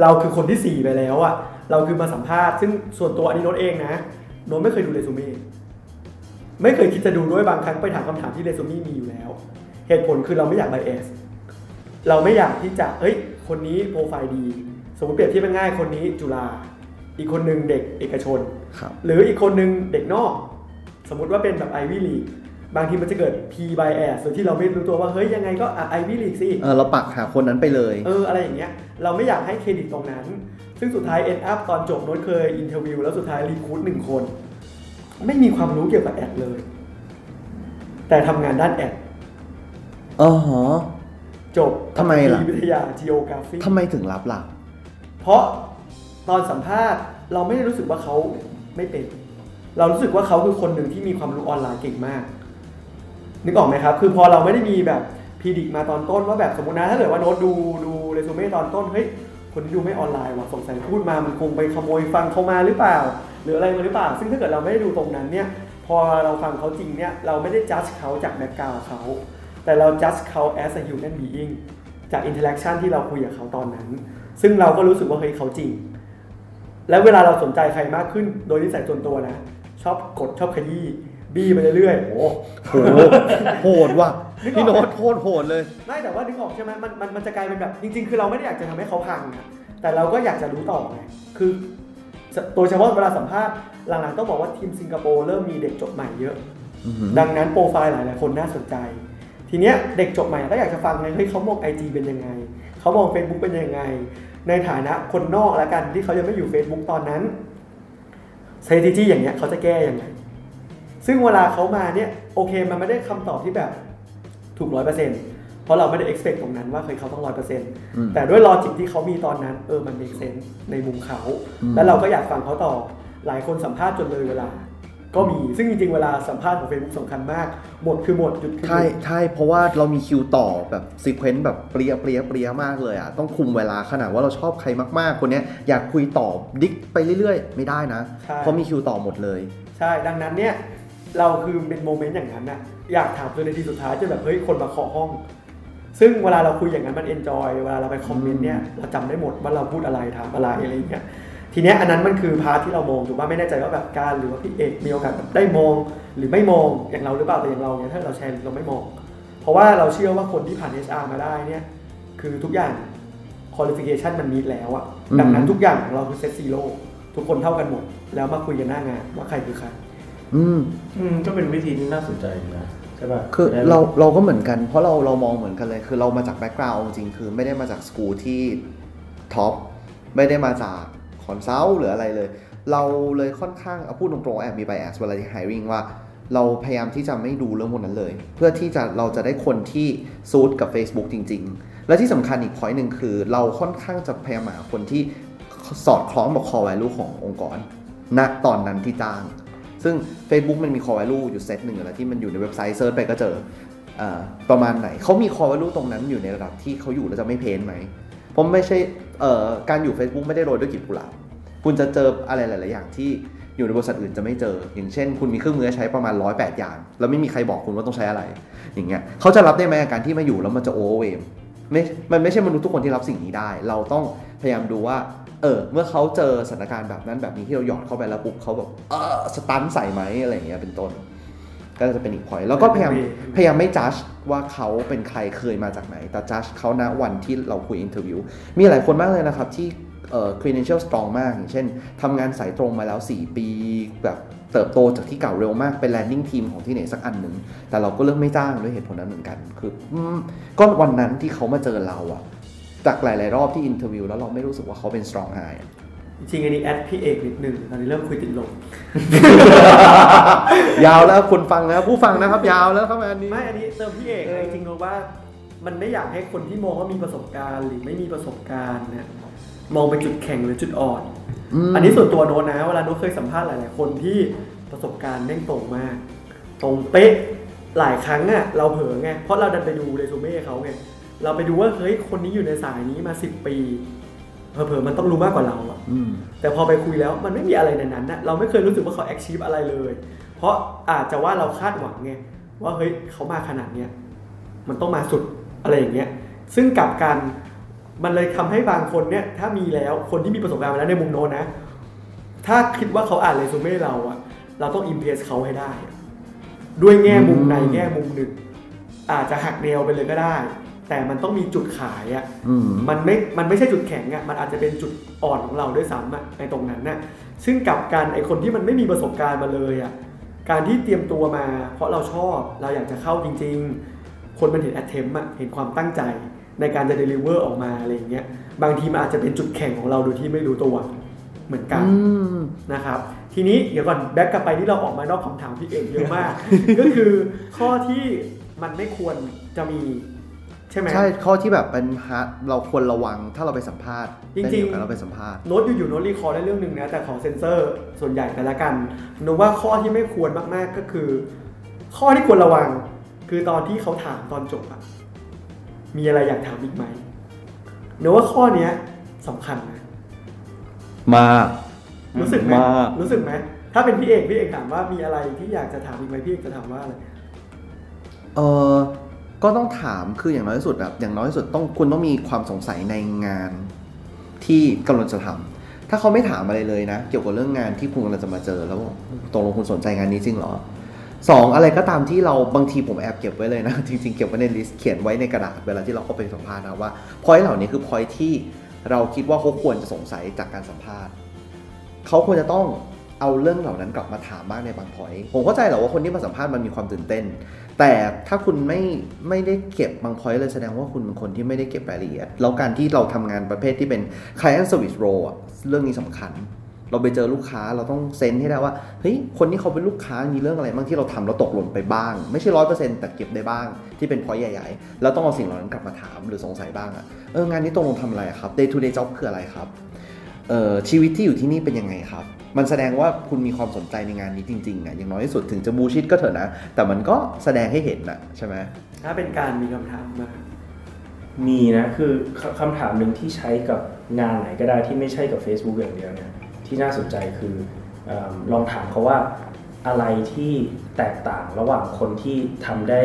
เราคือคนที่ 4 ไปแล้วอะเราคือมาสัมภาษณ์ ซึ่งส่วนตัวอันนี้โน้ตเองนะโน้ตไม่เคยดูเรซูเม่ไม่เคยคิดจะดูด้วยบางครั้งไปถามคำถามที่เรซูเม่มีอยู่แล้ว เหตุผลคือเราไม่อยาก bias เราไม่อยากที่จะเฮ้ยคนนี้โปรไฟล์ดี สมมติเปรียบเทียบง่ายๆคนนี้จุฬาอีกคนหนึ่งเด็กเอกชนครับหรืออีกคนนึงเด็กนอกส มมติว่าเป็นแบบ Ivy League บางทีมันจะเกิด pre-bias โดยที่เราไม่รู้ตัวว่า เฮ้ย ยังไงก็ Ivy League สิเออเราปักหาคนนั้นไปเลย เออ อะไรอย่างเงี้ย เราไม่อยากให้เครดิตตรงนั้น ซึ่งสุดท้าย end up ตอนจบโน้ตเคย interview แล้วสุดท้าย recruit หนึ่งคน ไม่มีความรู้เกี่ยวกับ ad เลย แต่ทำงานด้าน adอ๋อฮะจบทำไมล่ะวิทยา geography ทำไมถึงรับล่ะ เพราะตอนสัมภาษณ์เราไม่ได้รู้สึกว่าเขาไม่เป็น เรารู้สึกว่าเขาคือคนหนึ่งที่มีความรู้ออนไลน์เก่งมาก นึกออกไหมครับ คือพอเราไม่ได้มีแบบพีดิกมาตอนต้นว่าแบบสมมตินะถ้าเกิดว่าโน้ตดูดูเรซูเม่ตอนต้นเฮ้ยคนที่ดูไม่ออนไลน์ว่ะสงสัยพูดมามันคงไปขโมยฟังเขามาหรือเปล่า หรืออะไรมาหรือเปล่า ซึ่งถ้าเกิดเราไม่ได้ดูตรงนั้นเนี่ยพอเราฟังเขาจริงเนี่ยเราไม่ได้ judge เขาจาก background เขา แต่เราจัดเขา as a human being จาก interaction ที่เราคุยกับเขาตอนนั้น ซึ่งเราก็รู้สึกว่าเฮ้ยเขาจริง แล้วเวลาเราสนใจใครมากขึ้นโดยนิสัยส่วนตัวนะ ชอบกดชอบขยี้บี้ไปเรื่อยๆโอ้โหโหดว่ะพี่โน้ตโคตรโหดเลย ไม่แต่ว่านึกออกใช่ไหมมันมันมันจะกลายเป็นแบบ จริง ๆ คือเราไม่ได้อยากจะทำให้เขาพังนะแต่เราก็อยากจะรู้ต่อไงคือโดยเฉพาะเวลาสัมภาษณ์หลังๆต้องบอกว่าทีมสิงคโปร์เริ่มมีเด็กจบใหม่เยอะอือหือดังนั้นโปรไฟล์หลายๆคนน่าสนใจ ทีเนี้ยเด็กจบใหม่ก็อยากจะฟังไงเฮ้ยเขามองไอจเป็นยังไงเขามอง Facebook เป็นยังไง ในฐานะคนนอกละกันที่เขายังไม่อยู่ Facebook ตอนนั้น strategy อย่างเงี้ยเขาจะแก้ยังไง ซึ่งเวลาเขามาเนี่ยโอเคมันไม่ได้คำตอบที่แบบถูกร้อยเปอร์เซ็นต์เพราะเราไม่ได้ expect ตรงนั้นว่าเคยเขาต้องร้อยเปอร์เซ็นต์อืมแต่ด้วย logic ที่เขามีตอนนั้นเออมัน make sense ในมุมเขาอืมแล้วเราก็อยากฟังเขาต่อหลายคนสัมภาษณ์จนเลยเวลา ก็มี ซึ่งจริงๆ เวลาสัมภาษณ์ของ Facebook สำคัญมาก หมดคือหมด หยุดคือหใช่ยุดใช่เพราะว่าเรามีคิวต่อแบบ sequence แบบเปรี๊ยะเปรี๊ยะเปรี๊ยะมากเลยอะ ต้องคุมเวลาขนาดว่าเราชอบใครมากๆ คนเนี้ยอยากคุยต่อ dig ไปเรื่อยๆ ไม่ได้นะ ใช่ เพราะมีคิวต่อหมดเลย ใช่ ดังนั้นเนี่ย เราคือเป็น moment อย่างนั้นนะอยากถามจนในทีสุดท้ายจนแบบเฮ้ยคนมาเคาะห้อง ซึ่งเวลาเราคุยอย่างนั้นมัน enjoy เวลาเราไป comment เนี่ยเราจำได้หมดว่าเราพูดอะไรถามอะไรอะไรอย่างเงี้ย ทีเนี้ยอันนั้นมันคือ part ที่เรามองถูกป่ะไม่แน่ใจว่าแบบการหรือว่าพี่เอกมีโอกาสแบบได้มองหรือไม่มองอย่างเราหรือเปล่าแต่อย่างเราเนี่ยถ้าเราแชร์เราไม่มอง เพราะว่าเราเชื่อว่าคนที่ผ่าน HR มาได้เนี่ยคือทุกอย่าง qualification มันมีแล้วอะอืมดังนั้นทุกอย่างของเราคือ set zero ทุกคนเท่ากันหมด แล้วมาคุยกันหน้างานว่าใครคือใครอืมอืมก็เป็นวิธีที่น่าสนใจนะใช่ป่ะคือได้เราเราก็เหมือนกัน เพราะเราเรามองเหมือนกันเลย คือเรามาจาก background จริงๆคือไม่ได้มาจากสกูลที่ top ไม่ได้มาจาก consult หรืออะไรเลย เราเลยค่อนข้างเอาพูดตรงๆแอบมี bias เวลาที่ hiring ว่าเราพยายามที่จะไม่ดูเรื่องพวกนั้นเลย เพื่อที่จะเราจะได้คนที่ซูทกับ Facebook จริง ๆ และที่สำคัญอีก point หนึ่งคือ เราค่อนข้างจะพยายามหาคนที่สอดคล้องกับ core value ขององค์กรณตอนนั้นที่จ้าง ซึ่ง Facebook มันมี core value อยู่เซตหนึ่งแล้วที่มันอยู่ในเว็บไซต์ search ไปก็เจอ อะประมาณไหนเขามี core value ตรงนั้นอยู่ในระดับที่เขาอยู่แล้วจะไม่ pain ไหม ผมไม่ใช่การอยู่ Facebook ไม่ได้โรยด้วยกลีบกุหลาบคุณจะเจออะไรหลาย ๆ อย่างที่อยู่ในบริษัทอื่นจะไม่เจอ อย่างเช่น คุณมีเครื่องมือใช้ประมาณ 108 อย่าง แล้วไม่มีใครบอกคุณว่าต้องใช้อะไร อย่างเงี้ยเขาจะรับได้ไหมาการที่มาอยู่แล้วมันจะ overwhelm ไม่มันไม่ใช่มนุษย์ทุกคนที่รับสิ่งนี้ได้ เราต้องพยายามดูว่า เออ เมื่อเขาเจอสถานการณ์แบบนั้นแบบนี้ที่เราหยอดเข้าไปแล้วปุ๊บเขาแบบเออสตันใส่ไหมอะไรอย่างเงี้ยเป็นต้น ก็จะเป็นอีกพอยแล้วก็พยายามพยายามไม่จัดว่าเขาเป็นใครเคยมาจากไหน แต่จัดเขาณวันที่เราคุยอินเทอร์วิวมีหลายคนมากเลยนะครับที่เอ่อ credential strong มาก อย่างเช่นทำงานสายตรงมาแล้ว 4 ปีแบบเติบโตจากที่เก่าเร็วมากเป็น landing team ของที่ไหนสักอันหนึ่ง แต่เราก็เลือกไม่จ้างด้วยเหตุผลนั้นเหมือนกัน คืออก็วันนั้นที่เขามาเจอเราอะจากหลาย ๆ รอบที่ interview แล้วเราไม่รู้สึกว่าเขาเป็น strong hire อะ จริงๆอันนี้ add พี่เอกนิดนึงตอนนี้เริ่มคุยติดลมยาวแล้วคุณฟังนะผู้ฟังนะครับ ยาวแล้วครับอันนี้ไม่อันนี้เติมพี่เอกนะจริงๆรู้ว่ามันไม่อยากให้คนที่มองว่ามีประสบการณ์หรือไม่มีประสบการณ์เนี่ยมองไปจุดแข็งหรือจุดอ่อนมอันนี้ส่วนตัวโน้ตนะเวลาโน้ตเคยสัมภาษณ์หลาย ๆ คนที่ประสบการณ์แม่งตรงมาก ตรงเป๊ะหลายครั้งอะเราเผลอไงเพราะเราดันไปดูเรซูเม่เขาไงเราไปดูว่าเฮ้ยคนนี้อยู่ในสายนี้มา 10 ปี เผลอๆมันต้องรู้มากกว่าเราอะอืมแต่พอไปคุยแล้วมันไม่มีอะไรในนั้นนะเราไม่เคยรู้สึกว่าเขา achieve อะไรเลย เพราะอาจจะว่าเราคาดหวังไงว่าเฮ้ยเขามาขนาดเนี้ยมันต้องมาสุดอะไรอย่างเงี้ย ซึ่งกลับกันมันเลยทำให้บางคนเนี่ยถ้ามีแล้วคนที่มีประสบการณ์มาแล้วในมุมโน้นนะ ถ้าคิดว่าเขาอ่านเรซูเม่เราอะเราต้องอิมเพรสเขาให้ได้ ด้วยแง่มุมในอืมแง่มุมหนึ่งอาจจะหักแนวไปเลยก็ได้ แต่มันต้องมีจุดขายอะอืมมันไม่ มันไม่ใช่จุดแข็งอะ่ะมันอาจจะเป็นจุดอ่อนของเราด้วยซ้ำอะ่ะในตรงนั้นน่ะซึ่งกลับกันไอคนที่มันไม่มีประสบการณ์มาเลยอะ่ะการที่เตรียมตัวมา เพราะเราชอบเราอยากจะเข้าจริง ๆ คนมันเห็น attempt อะเห็นความตั้งใจในการจะ deliver ออกมาอะไรอย่างเงี้ยบางทีมันอาจจะเป็นจุดแข็งของเราโดยที่ไม่รู้ตัวเหมือนกันอืมนะครับ ทีนี้เดี๋ยวก่อน back กลับไปที่เราออกมานอกคำถามพี่เอกเยอะมาก ก็คือข้อที่มันไม่ควรจะมี ใช่ไหมใช่ข้อที่แบบเป็นฮะเราควรระวังถ้าเราไปสัมภาษณ์จริงๆได้มีโอกาสเราไปสัมภาษณ์โน้ตอยู่ๆโน้ต recall ได้เรื่องหนึ่งนะแต่ขอเซ็นเซอร์ส่วนใหญ่แต่ละกันโน้ตว่าข้อที่ไม่ควรมากๆก็คือ ข้อที่ควรระวัง คือตอนที่เขาถามตอนจบอะมีอะไรอยากถามอีกไหมโน้ตว่าข้อเนี้ยสำคัญนะมากรู้สึกไหมมากรู้สึกไหมถ้าเป็นพี่เอกพี่เอกถามว่ามีอะไรที่อยากจะถามอีกไหมพี่เอกจะถามว่าอะไรเออ ก็ต้องถามคืออย่างน้อยที่สุดแบบอย่างน้อยที่สุดต้องคุณต้องมีความสงสัยในงานที่กำลังจะทำถ้าเขาไม่ถามอะไรเลยนะ เกี่ยวกับเรื่องงานที่คุณกำลังจะมาเจอแล้วบอกตกลงคุณสนใจงานนี้จริงเหรอสองอะไรก็ตามที่เราบางทีผมแอบเก็บไว้เลยนะ จริงๆ เก็บไว้ใน list เขียนไว้ในกระดาษเวลาที่เราเข้าไปสัมภาษณ์นะว่า point เหล่านี้คือ point ที่เราคิดว่าเขาควรจะสงสัยจากการสัมภาษณ์เขาควรจะต้อง เอาเรื่องเหล่านั้นกลับมาถามบ้างในบางพอยผมเข้าใจแหละว่าคนที่มาสัมภาษณ์มันมีความตื่นเต้น แต่ถ้าคุณไม่ไม่ได้เก็บบาง point เลยแสดงว่าคุณเป็นคนที่ไม่ได้เก็บรายละเอียด แล้วการที่เราทำงานประเภทที่เป็น client service role เรื่องนี้สำคัญ เราไปเจอลูกค้าเราต้องเซนให้ได้ว่าเฮ้ยคนที่เขาเป็นลูกค้ามีเรื่องอะไรบ้างที่เราทำแล้วตกหล่นไปบ้าง ไม่ใช่ร้อยเปอร์เซ็นต์แต่เก็บได้บ้างที่เป็นพอยใหญ่ๆแล้วต้องเอาสิ่งเหล่านั้นกลับมาถามหรือสงสัยบ้างอะเอองานนี้ตกลงทำอะไรครับ day to day job คืออะไรครับ ชีวิตที่อยู่ที่นี่เป็นยังไงครับ มันแสดงว่าคุณมีความสนใจในงานนี้จริงๆอะอย่างน้อยที่สุดถึงจะบูชิดก็เถอะนะ แต่มันก็แสดงให้เห็นนะใช่ไหมถ้าเป็นการมีคำถามมามีนะคือคำถามหนึ่งที่ใช้กับงานไหนก็ได้ที่ไม่ใช่กับ Facebook อย่างเดียวเนี่ยที่น่าสนใจคืออลองถามเขาว่าอะไรที่แตกต่างระหว่างคนที่ทำได้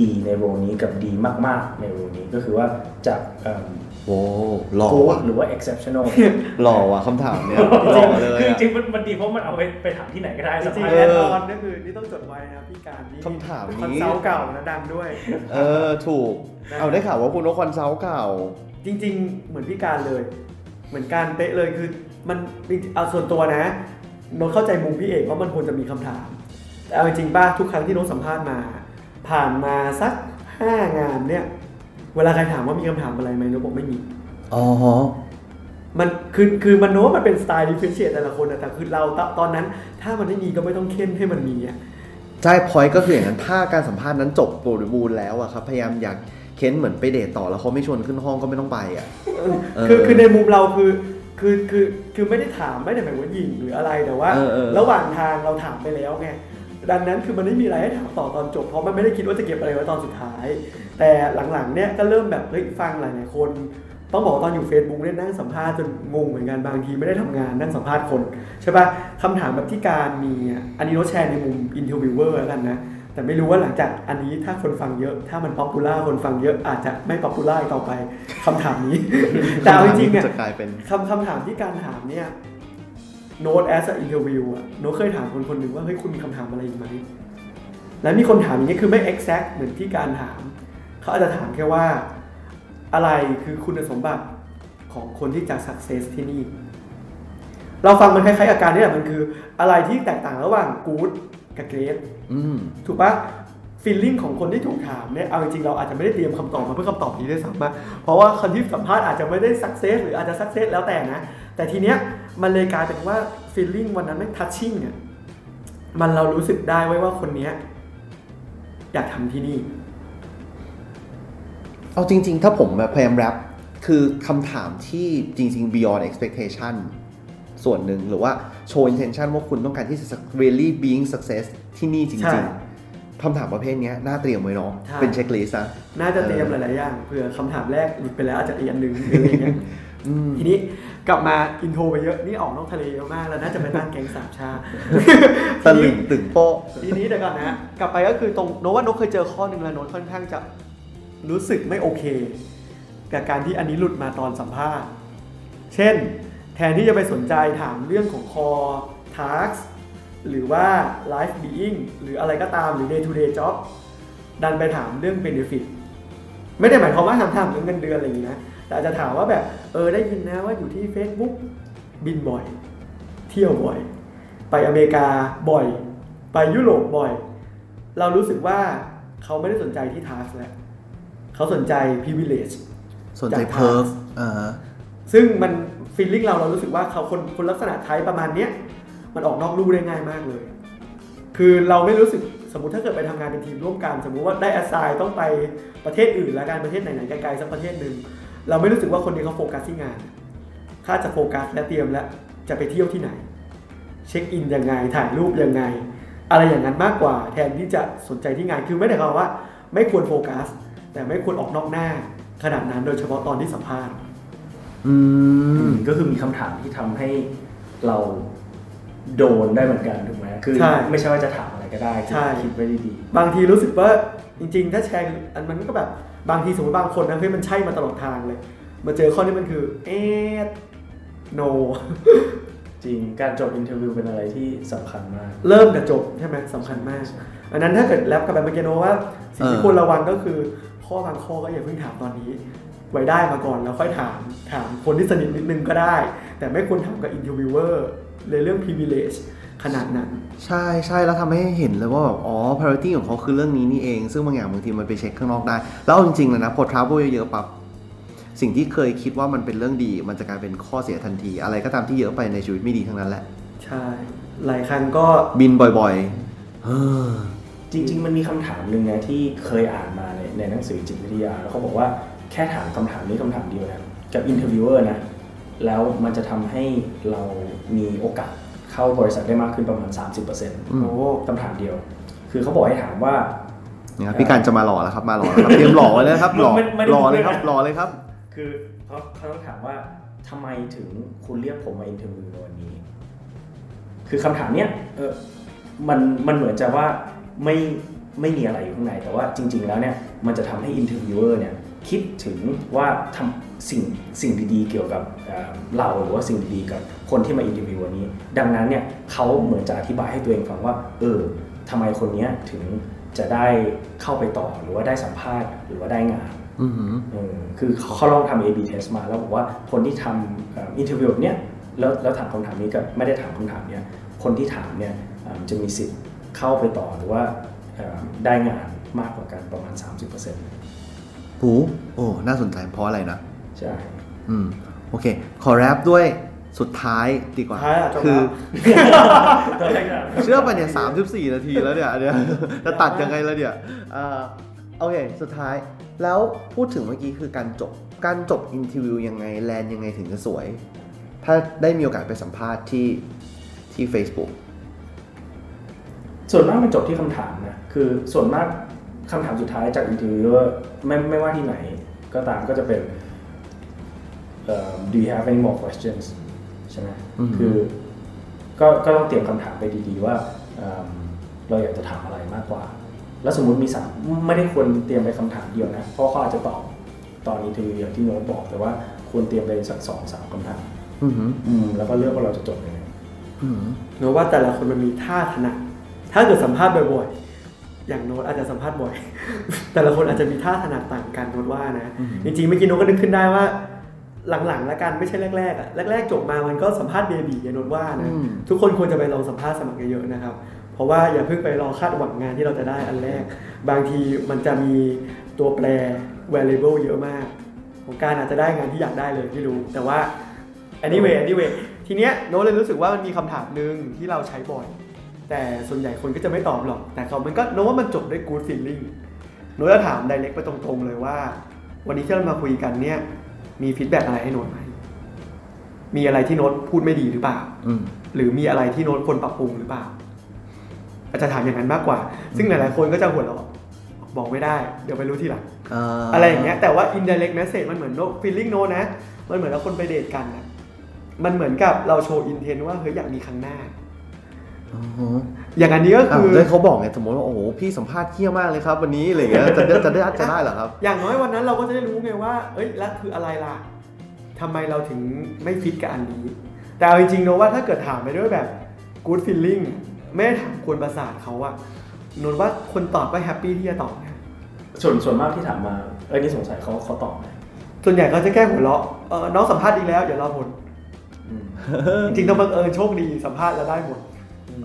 ดีในโรนี้กับดีมาก ๆ ในโรนี้ก็คือว่าจากเอิ่ม โอ้หล่อ good ว่ะหรือว่า exceptional หล่อว่ะคำถามเนี้ยหล่อเลยคืออะจริงๆมันมันดีเพราะมันเอาไปไปถามที่ไหนก็ได้จสัมริงภาๆษณ์แอเอดอออนก็คือที่ต้องจดไว้นะพี่การนี่คำถามนี้คอนซัลท์เก่านะดังด้วย เออถูก เอาได้ข่าวว่าคุณโน้ต consult เก่า จริง ๆ เหมือนพี่การเลย เหมือนการเป๊ะเลยคือมันเอาส่วนตัวนะโน้ตเข้าใจมุมพี่เอกว่ามันควรจะมีคำถาม แต่เอาจริงๆปะทุกครั้งที่โน้ตสัมภาษณ์มา ผ่านมาสักห้างานเนี่ย เวลาใครถามว่ามีคำถามอะไรไหมโน้ตบอกไม่มี อ๋อมันคือคือมันโน้ตมันเป็นสไตล์ differentiate แต่ละคนนะแต่คือเราตตอนนั้น ถ้ามันไม่มีก็ไม่ต้องเค้นให้มันมีอะใช่พอยก็คืออย่างนั้นถ้าการสัมภาษณ์นั้นจบบริบูรณ์แล้วอะครับพยายามอยากเค้นเหมือนไปเดทต่อแล้วเขาไม่ชวนขึ้นห้องก็ไม่ต้องไปอะเออคือคือในมุมเราคือคือคือคือไม่ได้ถามไม่ได้หมายว่ายิงหรืออะไรแต่ว่าเออเออระหว่างทางเราถามไปแล้วไงดังนั้นคือมันไม่มีอะไรให้ถามต่อตอนจบเพราะมันไม่ได้คิดว่าจะเก็บอะไรไว้ตอนสุดท้าย แต่หลังๆเนี่ยก็เริ่มแบบเฮ้ยฟังหลายๆคน ต้องบอกว่าตอนอยู่ Facebook เนี่ยนั่งสัมภาษณ์จนงงเหมือนกันบางทีไม่ได้ทำงานนั่งสัมภาษณ์คนใช่ปะคำถามแบบที่การมีอะอันนี้เราแชร์ในมุม interviewer แล้วกันนะแต่ไม่รู้ว่าหลังจากอันนี้ถ้าคนฟังเยอะ ถ้ามัน popular คนฟังเยอะอาจจะไม่ popular ต่อไปคำถามนี้ แต่เอาจริงๆเนี่ยจะกลายเป็นคำคำถามที่การถามเนี่ยโน้ต as interviewer โน้ตเคยถามคนคนหนึ่งว่าเฮ้ยคุณมีคำถามอะไรอีกไหมแล้วมีคนถามอย่างนี้คือไม่ exact เหมือนที่การถาม เขาอาจจะถามแค่ว่าอะไรคือคุณสมบัติของคนที่จะ success ที่นี่ เราฟังมันคล้ายๆอาการนี่แหละมันคืออะไรที่แตกต่างระหว่าง good กับ great อืมถูกปะ feeling ของคนที่ถูกถามเนี่ย เอาจริงๆ เราอาจจะไม่ได้เตรียมคำตอบมาเพื่อคำตอบนี้ด้วยซ้ำนะเพราะว่าคนที่สัมภาษณ์อาจจะไม่ได้ success หรืออาจจะ success แล้วแต่นะ แต่ทีเนี้ยมันเลยกลายเป็นว่า feeling วันนั้นไม่ touching เนี่ยมันเรารู้สึกได้ไว้ว่าคนเนี้ยอยากทำที่นี่ เอาจริง ๆ ถ้าผมแบบพยายาม wrap คือคำถามที่จริง ๆ beyond expectation ส่วนหนึ่งหรือว่า show intention ว่าคุณต้องการที่จะ really being success ที่นี่ใช่จริง ๆคำถามประเภทเนี้ยน่าเตรียมไว้เนาะใช่เป็น checklist นะน่าจะเตรียมหลาย ๆ อย่างเผื่อคำถามแรกหลุดไปแล้วอาจจะอีกอันหนึ่งหรืออะไรเงี้ยอืมทีนี้กลับมา intro ไปเยอะนี่ออกนอกทะเลเยอะมากแล้วน่าจะไปตั้งแก๊งสามช่าตะลึงตึงโป๊ะทีนี้เดี๋ยวก่อนนะ กลับไปก็คือตรงโน้ตว่าโน้ตเคยเจอข้อหนึ่งแล้วโน้ตค่อนข้างจะ รู้สึกไม่โอเค กับการที่อันนี้หลุดมาตอนสัมภาษณ์ เช่น แทนที่จะไปสนใจถามเรื่องของ core task หรือว่า life being หรืออะไรก็ตามหรือ day to day job ดันไปถามเรื่อง benefit ไม่ได้หมายความว่าถามถามเรื่องเงินเดือนอะไรอย่างนี้นะ แต่อาจจะถามว่าแบบเออได้ยินนะว่าอยู่ที่ Facebook บินบ่อย เที่ยวบ่อย ไปอเมริกาบ่อย ไปยุโรปบ่อย เรารู้สึกว่าเขาไม่ได้สนใจที่ task แล้ว เขาสนใจ privilege สนใจจากเพิร์ฟ task อ่าฮะซึ่งมันฟีลลิ่งเราเรารู้สึกว่าเขาคนคนลักษณะไทป์ประมาณเนี้ยมันออกนอกลู่ได้ง่ายมากเลย คือเราไม่รู้สึกสมมติถ้าเกิดไปทำงานเป็นทีมร่วมกัน สมมุติว่าได้ assign ต้องไปประเทศอื่นแล้วกันประเทศไหนๆไกลๆสักประเทศหนึ่งเราไม่รู้สึกว่าคนนี้เขาโฟกัสที่งานถ้าจะโฟกัสและเตรียมแล้วจะไปเที่ยวที่ไหน เช็คอินยังไงถ่ายรูปยังไง อะไรอย่างนั้นมากกว่าแทนที่จะสนใจที่งานคือไม่ได้ความว่า ไม่ควรโฟกัส แต่ไม่ควรออกนอกหน้า ขนาดนั้นโดยเฉพาะตอนที่สัมภาษณ์อืมก็คือมีคำถามที่ทำให้เราโดนได้เหมือนกันถูกไหมคือใช่ ไม่ใช่ว่าจะถามอะไรก็ได้ใช่คิดไว้ดีบางทีรู้สึกว่าจริง ๆ ถ้าแชร์อันมันก็แบบบางทีสมมติบางคนนะเฮ้ยมันใช่มาตลอดทางเลย มาเจอข้อนี้มันคือ เอ๊ะ no ๆ จริงการจบ interview เป็นอะไรที่สำคัญมาก เริ่มกับจบใช่ไหมสำคัญมาก อันนั้นถ้าเกิด wrap กลับแบบเมื่อกี้โน้ตว่า สิ่งที่เออ ควรระวังก็คือ ข้อบางข้อก็อย่าเพิ่งถามตอนนี้ ไว้ได้มาก่อนแล้วค่อยถามถามคนที่สนิทนิดนึงก็ได้ แต่ไม่ควรถามกับ interviewer ในเรื่อง privilege ขนาดนั้น ใช่ใช่แล้วทำให้เห็นเลยว่าแบบอ๋อ priority ของเขาคือเรื่องนี้นี่เอง ซึ่งบางอย่างบางทีมันไปเช็คข้างนอกได้ แล้วเอาจริงๆเลยนะพอ travel เยอะๆปั๊บสิ่งที่เคยคิดว่ามันเป็นเรื่องดี มันจะกลายเป็นข้อเสียทันที อะไรก็ตามที่เยอะไปในชีวิตไม่ดีทั้งนั้นแหละ ใช่ หลายครั้งก็บินบ่อยๆเฮ้อจริง ๆ มันมีคำถามหนึ่งนะที่เคยอ่านมา ในในหนังสือจิตวิทยา แล้วเขาบอกว่าแค่ถามคำถามนี้คำถามเดียวนะกับ interviewer นะแล้วมันจะทำให้เรามีโอกาสเข้าบริษัทได้มากขึ้นประมาณ 30%อืมโอ้คำถามเดียว คือเขาบอกให้ถามว่านะครับพี่การจะมาหล่อแล้วครับมาหล่อแล้วครับเตรียมหล่อไว้เลยนะครับหล่อไม่ไม่ได้หล่อเลยพูดครับนะหล่อเลยครับ คือเขาเขาต้องถามว่าทำไมถึงคุณเรียกผมมา interview ในวันนี้ คือคำถามเนี้ยเออมันมันเหมือนจะว่าไม่ไม่มีอะไรอยู่ข้างในแต่ว่าจริง ๆ แล้วเนี่ย มันจะทำให้ interviewer เนี่ยคิดถึงว่าทำสิ่งสิ่งดีๆ เกี่ยวกับเอ่อเราหรือว่าสิ่งดีๆกับคนที่มา interview วันนี้ ดังนั้นเนี่ยเขาเหมือนจะอธิบายให้ตัวเองฟังว่า เออทำไมคนเนี้ยถึงจะได้เข้าไปต่อหรือว่าได้สัมภาษณ์หรือว่าได้งานอือหือเออคือเขาเขาลองทำ A/B test มาแล้วบอกว่าคนที่ทำ interview เนี้ยแล้วแล้วถามคำถามนี้กับไม่ได้ถามคำถามเนี้ยคนที่ถามเนี่ยเอ่อจะมีสิทธิ์เข้าไปต่อหรือว่าเอ่อได้งาน มากกว่ากันประมาณ 30%หูโอ้ น่าสนใจเพราะอะไรนะ ใช่ อืม โอเค ขอแรปด้วยสุดท้ายดีกว่าสุดท้ายอะจบคือแล้วเชื่อป่ะเนี่ยสามสิบสี่นาทีแล้วเนี่ยเนี่ยจะตัดยังไงแล้วเนี่ยเอ่อโอเค สุดท้ายแล้วพูดถึงเมื่อกี้คือการจบ การจบอินทิวิวยังไงแลนยังไงถึงจะสวย ถ้าได้มีโอกาสไปสัมภาษณ์ที่ที่ Facebook ส่วนมากมันจบที่คำถามนะ คือส่วนมาก คำถามสุดท้ายจาก interview ไม่ไม่ว่าที่ไหนก็ตามก็จะเป็นเอ่อ do you have any more questions ใช่ไหมอืมคือก็ก็ต้องเตรียมคำถามไปดีๆว่าเอิ่มเราอยากจะถามอะไรมากกว่า แล้วสมมุติมีสามไม่ได้ควรเตรียมไปคำถามเดียวนะ เพราะเขาอาจจะตอบตอน interview อย่างที่โน้ตบอกแต่ว่าควรเตรียมไปสักสองสามคำถามอือหืออืมแล้วก็เลือกว่าเราจะจบยังไงอือหือโน้ตว่าแต่ละคนมันมีท่าถนัดถ้าเกิดสัมภาษณ์บ่อยๆ อย่างโน้ตอาจจะสัมภาษณ์บ่อย แต่ละคนอาจจะมีท่าถนัดต่างกันโน้ตว่านะ จริงๆเมื่อกี้โน้ตก็นึกขึ้นได้ว่า หลังๆแล้วกันไม่ใช่แรกๆอะแรกๆจบมามันก็สัมภาษณ์เบบีอย่าโน้ตว่านะอืมทุกคนควรจะไปลองสัมภาษณ์สมัครเยอะๆนะครับ เพราะว่าอย่าเพิ่งไปรอคาดหวังงานที่เราจะได้อันแรก บางทีมันจะมีตัวแปร variable เยอะมาก ของการอาจจะได้งานที่อยากได้เลยไม่รู้ แต่ว่า anyway anyway ทีเนี้ยโน้ตเลยรู้สึกว่ามันมีคำถามหนึ่งที่เราใช้บ่อย แต่ส่วนใหญ่คนก็จะไม่ตอบหรอก แต่เขามันก็โน้ตว่ามันจบด้วย good feeling โน้ตจะถาม direct ไปตรงๆเลยว่า วันนี้ที่เรามาคุยกันเนี่ย มีฟีดแบ็อะไรให้โน้ตไหมมีอะไรที่โน้ตพูดไม่ดีหรือเปล่าอืมหรือมีอะไรที่โน้ตควรปรับปรุงหรือเปล่า อาจจะถามอย่างนั้นมากกว่า ซึ่งหลายๆคนก็จะหัวเราะบอกไม่ได้ เดี๋ยวไปรู้ทีหลังอะไรอย่างเงี้ย แต่ว่า indirect message มันเหมือน no feeling no นะ มันเหมือนเราคนไปเดทกันนะมันเหมือนกับเราโชว์ intent ว่าเฮ้ยอยากมีครั้งหน้า อ๋ออย่างอันนี้ก็อ้าวคือเลยเขาบอกไงสมมติว่าโอ้โหพี่สัมภาษณ์เที่ยมากเลยครับ วันนี้อะไรอย่างเงี้ยจะได้จะได้จะได้เหรอครับ อย่างน้อยวันนั้นเราก็จะได้รู้ไงว่า เอ้ยแล้วคืออะไรล่ะทำไมเราถึงไม่ฟิตกับอันนี้ แต่เอาจริงๆนะว่าถ้าเกิดถามไปด้วยแบบ good feeling ไม่ได้ถามควรประสาทเขาอะนนว่าคนตอบก็แฮปปี้ที่จะตอบนะส่วนส่วนมากที่ถามมาเอ้ยนี่สงสัยเขาเขาตอบไหมส่วนใหญ่เขาจะแก้หัวเราะเออน้องสัมภาษณ์ดีแล้วเดี๋ยวรอผลอืมจริงๆต้องบังเอิญโชคดีสัมภาษณ์แล้วได้หมด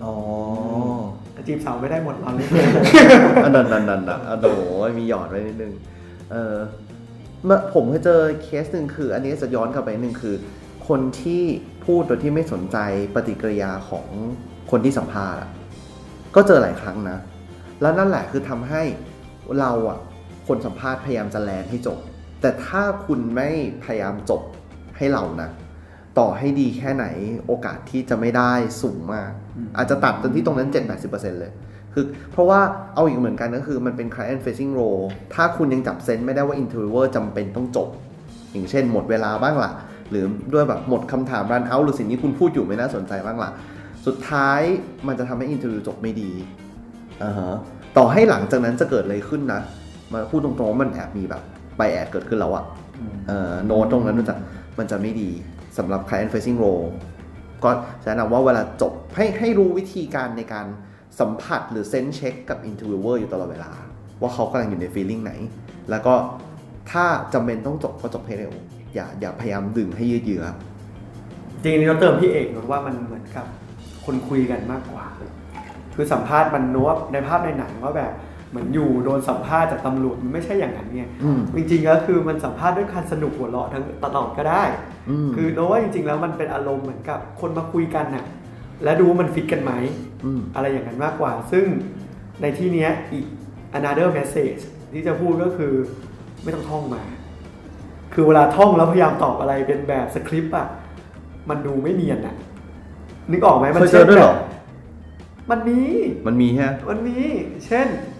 อ๋อแต่จีบสาวไม่ได้หมดเราเลยอันนั้นนั่นนั่นอะโอ้โหมีหยอดไว้นิดนึงเออเมื่อผมเคยเจอเคสหนึ่งคือ อันนี้จะย้อนกลับไปนิดนึงคือ คนที่พูดโดยที่ไม่สนใจปฏิกิริยาของคนที่สัมภาษณ์อะก็เจอหลายครั้งนะ แล้วนั่นแหละคือทำให้เราอะคนสัมภาษณ์พยายามจะแลนให้จบ แต่ถ้าคุณไม่พยายามจบให้เรานะ ต่อให้ดีแค่ไหนโอกาสที่จะไม่ได้สูงมาก อาจจะตัดจนที่ตรงนั้น 7-80%เลย คือเพราะว่าเอาอีกเหมือนกันก็คือมันเป็น client facing role ถ้าคุณยังจับเซนส์ไม่ได้ว่า interviewer จำเป็นต้องจบ อย่างเช่นหมดเวลาบ้างล่ะ หรือด้วยแบบหมดคำถาม run out หรือสิ่งที่คุณพูดอยู่ไม่น่าสนใจบ้างล่ะ สุดท้ายมันจะทำให้ interview จบไม่ดีอ่าฮะต่อให้หลังจากนั้นจะเกิดอะไรขึ้นนะมาพูดตรงๆว่ามันแอบมีแบบไปแอดเกิดขึ้นแล้วอะเอ่อโน้ตตรงนั้นมันจะมันจะไม่ดี สำหรับ client facing role ก็แนะนำว่าเวลาจบให้ให้รู้วิธีการในการสัมผัสหรือเซนเช็คกับ interviewer อยู่ตลอดเวลา ว่าเขากำลังอยู่ใน feeling ไหน แล้วก็ถ้าจำเป็นต้องจบก็จบให้เร็ว อย่าอย่าพยายามดึงให้ยืดเยื้อจริงๆเราเติมพี่เอกนนว่ามันเหมือนกับคนคุยกันมากกว่า คือสัมภาษณ์มันน้ตในภาพในหนังว่าแบบ เหมือนอยู่โดนสัมภาษณ์จากตำรวจมันไม่ใช่อย่างนั้นไงอืมจริงๆก็คือมันสัมภาษณ์ด้วยการสนุกหัวเราะทั้งตลอดก็ได้อืมคือโน้ตว่าจริง ๆ แล้วมันเป็นอารมณ์เหมือนกับคนมาคุยกันน่ะและดูว่ามันฟิตกันไหมอืมอะไรอย่างนั้นมากกว่า ซึ่งในที่เนี้ยอีก another message ที่จะพูดก็คือไม่ต้องท่องมา คือเวลาท่องแล้วพยายามตอบอะไรเป็นแบบสคริปต์อะมันดูไม่เนียนอะนึกออกไหมมัเคยเจอด้วยเหรอมันมี มันมีฮะ มันมี เช่นอ่า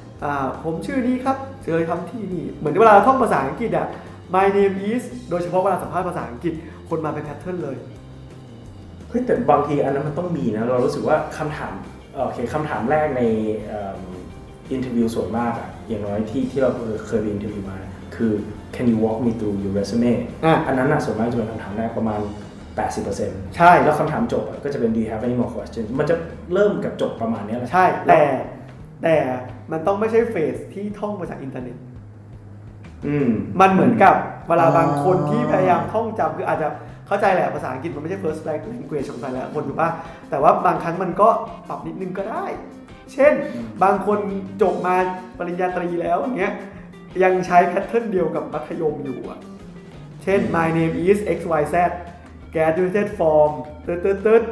ผมชื่อนี้ครับเจอทำที่นี่ เหมือนเวลาเราท่องภาษาอังกฤษอะ my name is โดยเฉพาะเวลาสัมภาษณ์ภาษาอังกฤษ คนมาเป็น pattern เลย เฮ้ยแต่บางทีอันนั้นมันต้องมีนะ เรารู้สึกว่าคำถามเอ่อโอเคคำถามแรกใน interview ส่วนมากอะอย่างน้อยที่ที่เราเคยไป interview มาคือ can you walk me through your resume อะอันนั้นน่ะส่วนมากจะเป็นคำถามแรกประมาณ 80%ใช่ แล้วคำถามจบอะก็จะเป็น do you have any more questions มันจะเริ่มกับจบประมาณเนี้ยแหละใช่แต่ แต่มันต้องไม่ใช่เฟสที่ท่องมาจากอินเทอร์เน็ตอืมมันเหมือนกับเวลาอ๋อบางคนที่พยายามท่องจำคืออาจจะเข้าใจแหละภาษาอังกฤษมันไม่ใช่ first language ของแต่ละคนถูกป่ะแต่ว่าบางครั้งมันก็ปรับนิดนึงก็ได้ เช่น บางคนจบมาปริญญาตรีแล้วอย่างเงี้ยยังใช้แพทเทิร์นเดียวกับมัธยมอยู่อะเช่น my name is x y z graduated from ตึ๊ดตึ๊ดตึ๊ด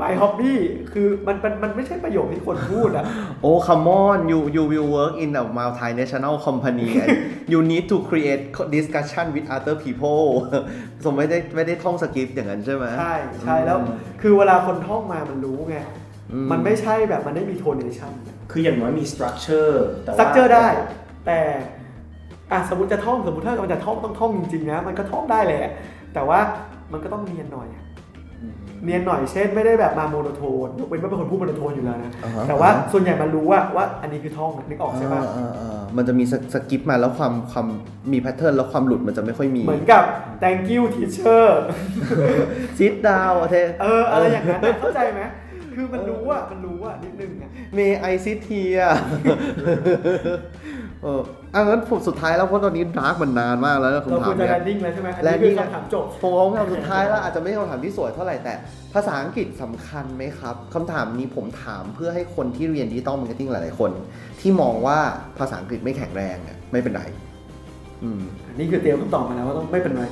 my hobby คือมันมันมันไม่ใช่ประโยคที่คนพูดอะโอ้ come on you you will work in a multinational company and you need to create discussion with other people สมไม่ได้ไม่ได้ท่องสคริปต์อย่างนั้นใช่ไหมใช่ใช่แล้วคือเวลาคนท่องมามันรู้ไงอืมมันไม่ใช่แบบมันไม่มี tonation คืออย่างน้อยมี structure แต่ว่าสตรัคเจอร์ได้ แต่อะสมมติจะท่องสมมติถ้ามันจะท่องต้องท่องจริงๆนะมันก็ท่องได้แหละ แต่ว่ามันก็ต้องเนียนหน่อยอะ เนียนหน่อยเช่นไม่ได้แบบมา monotone ยกเว้นว่าเป็นคนพูด monotone อยู่แล้วนะ อ่าฮะ แต่ว่าส่วนใหญ่มันรู้ว่าว่าอันนี้คือท่องอะนึกออกใช่ปะอ่าอ่าอ่ามันจะมีสสกิปมาแล้วความความมี pattern แล้วความหลุดมันจะไม่ค่อยมี เหมือนกับ thank you teacher sit down เทเอออะไรอย่างนั้นอะเข้าใจไหมคือมันรู้ว่ามันรู้ว่านิดนึงอะ May I sit here เออ อันนั้นผมสุดท้ายแล้วเพราะตอนนี้ดาร์กมันนานมากแล้วนะเราคำถามควมรจะเนี้ย landing แล้วใช่ไหมอันนี้คือ landing คำถามจบ ผมเอาคำถามสุดท้ายแล้วอาจจะไม่ใช่คำถามที่สวยเท่าไหร่แต่ ภาษาอังกฤษสำคัญไหมครับคำถามนี้ผมถามเพื่อให้คนที่เรียน digital marketing หลายๆคน ที่มองว่าภาษาอังกฤษไม่แข็งแรงเนี่ยไม่เป็นไรอืมนี่คือเตรียมคำตอบมาแล้วว่าต้องไม่เป็นไร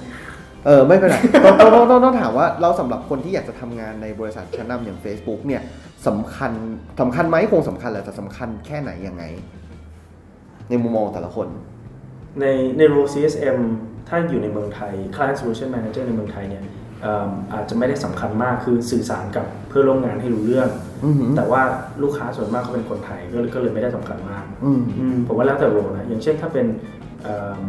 เออไม่เป็นไรต้องต้องต้องต้องต้องถามว่าเราสำหรับคนที่อยากจะทำงานในบริษัทชั้นนำอย่าง Facebook เนี่ยสำคัญสำคัญไหมคงสำคัญแหละแต่สำคัญแค่ไหนยังไง ในมุมมองแต่ละคน ในใน role CSM ถ้าอยู่ในเมืองไทย Client Solution Manager ในเมืองไทยเนี่ยเอิ่มอาจจะไม่ได้สำคัญมากคือสื่อสารกับเพื่อนร่วมงานให้รู้เรื่องอือหือแต่ว่าลูกค้าส่วนมากเขาเป็นคนไทยก็เลยก็เลยไม่ได้สำคัญมากอืมอืมผมว่าแล้วแต่โรนะอย่างเช่นถ้าเป็นเอิ่ม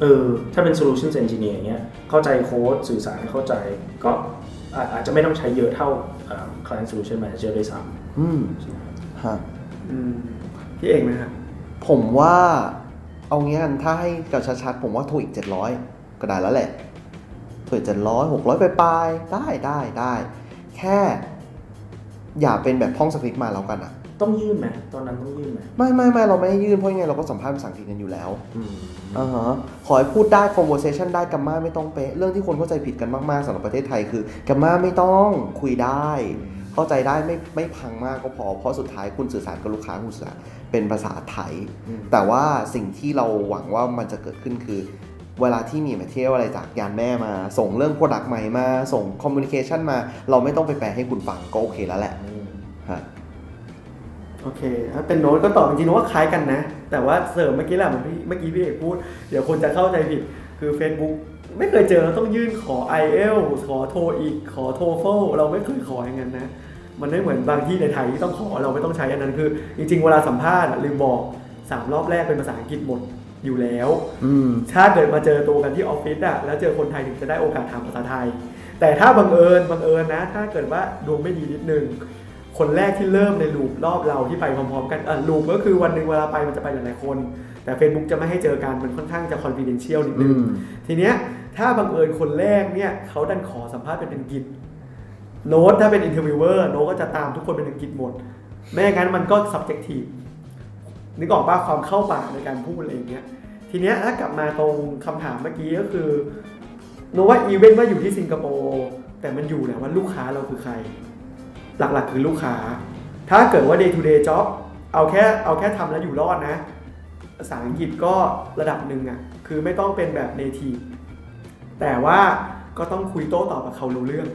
เออถ้าเป็น solutions engineer อย่างเงี้ยเข้าใจโค้ดสื่อสารให้เข้าใจก็อาอาจจะไม่ต้องใช้เยอะเท่าเอิ่ม client solution manager ด้วยซ้อืมำฮะอืม พี่เองนะครับผมว่าเอางี้กันถ้าให้กับชัดๆผมว่าโทรอีกเจ็ดร้อยก็ได้แล้วแหละโทรอีกเจ็ดร้อยหกร้อยไปลายๆได้ได้ได้แค่ อย่าเป็นแบบท่องสคริปต์มาแล้วกันอะต้องยื่นไหมตอนนั้นต้องยื่นไหมไม่ไม่ไม่เราไม่ให้ยื่นเพราะยังไงเราก็สัมภาษณ์ภาษาอังกฤษกันอยู่แล้วอ่าฮะขอให้พูดได้ conversation ได้กัมมาไม่ต้องเป๊ะเรื่องที่คนเข้าใจผิดกันมากๆสำหรับประเทศไทยคือกัมมาไม่ต้องคุยได้ เข้าใจได้ไม่ไม่พังมากก็พอเพราะสุดท้ายคุณสื่อสารกับลูกค้าคุณสื่อสาร เป็นภาษาไทยอืมแต่ว่าสิ่งที่เราหวังว่ามันจะเกิดขึ้นคือ เวลาที่มีมาเที่ยวอะไรจากยานแม่มา ส่งเรื่อง Product ใหม่มา ส่ง Communication มา เราไม่ต้องไปแปลให้คุณฟังก็โอเคแล้วแหละฮะโอเค ถ้าเป็นโน้ตก็ตอบจริงๆว่าคล้ายกันนะ แต่ว่าเสริมเมื่อกี้แหละเหมือนที่เมื่อกี้พี่เอกพูด เดี๋ยวคนจะเข้าใจผิด คือ Facebook ไม่เคยเจอเราต้องยื่นขอ i อ l ขอโทอีก ขอโทเฟลเราไม่เคยขออย่างนั้นนะ มันไม่เหมือนบางที่ในไทยที่ต้องขอเราไม่ต้องใช้อันนั้นคือ จริง ๆ เวลาสัมภาษณ์อะลืมบอกสามรอบแรกเป็นภาษาอังกฤษหมดอยู่แล้วอืมถ้าเกิดมาเจอตัวกันที่ออฟฟิศอะแล้วเจอคนไทยถึงจะได้โอกาสถามภาษาไทย แต่ถ้าบังเอิญบังเอิญนะ ถ้าเกิดว่าดวงไม่ดีนิดนึง คนแรกที่เริ่มในลูปรอบเราที่ไปพร้อมๆ กันอะลูปก็คือวันหนึ่งเวลาไปมันจะไปหลายๆคน แต่ Facebook จะไม่ให้เจอกันมันค่อนข้างจะ confidential นิดนึงอืมทีเนี้ยถ้าบังเอิญคนแรกเนี่ยเขาดันขอสัมภาษณ์เป็นอังกฤษ โน้ตถ้าเป็น interviewer โน้ตก็จะตามทุกคนเป็นอังกฤษหมดไม่งั้นมันก็ subjective นึกออกป่ะความเข้าปากในการพูดอะไรอย่างเงี้ยทีเนี้ยถ้ากลับมาตรงคำถามเมื่อกี้ก็คือโนว่าอีเวนต์ว่าอยู่ที่สิงคโปร์แต่มันอยู่แหละว่าลูกค้าเราคือใคร หลักๆคือลูกค้า ถ้าเกิดว่า day to day job เอาแค่เอาแค่ทำแล้วอยู่รอดนะภาษาอังกฤษก็ระดับหนึ่งอะ่ะคือไม่ต้องเป็นแบบ native แต่ว่าก็ต้องคุยโต้ตอบกับเขารู้เรื่อง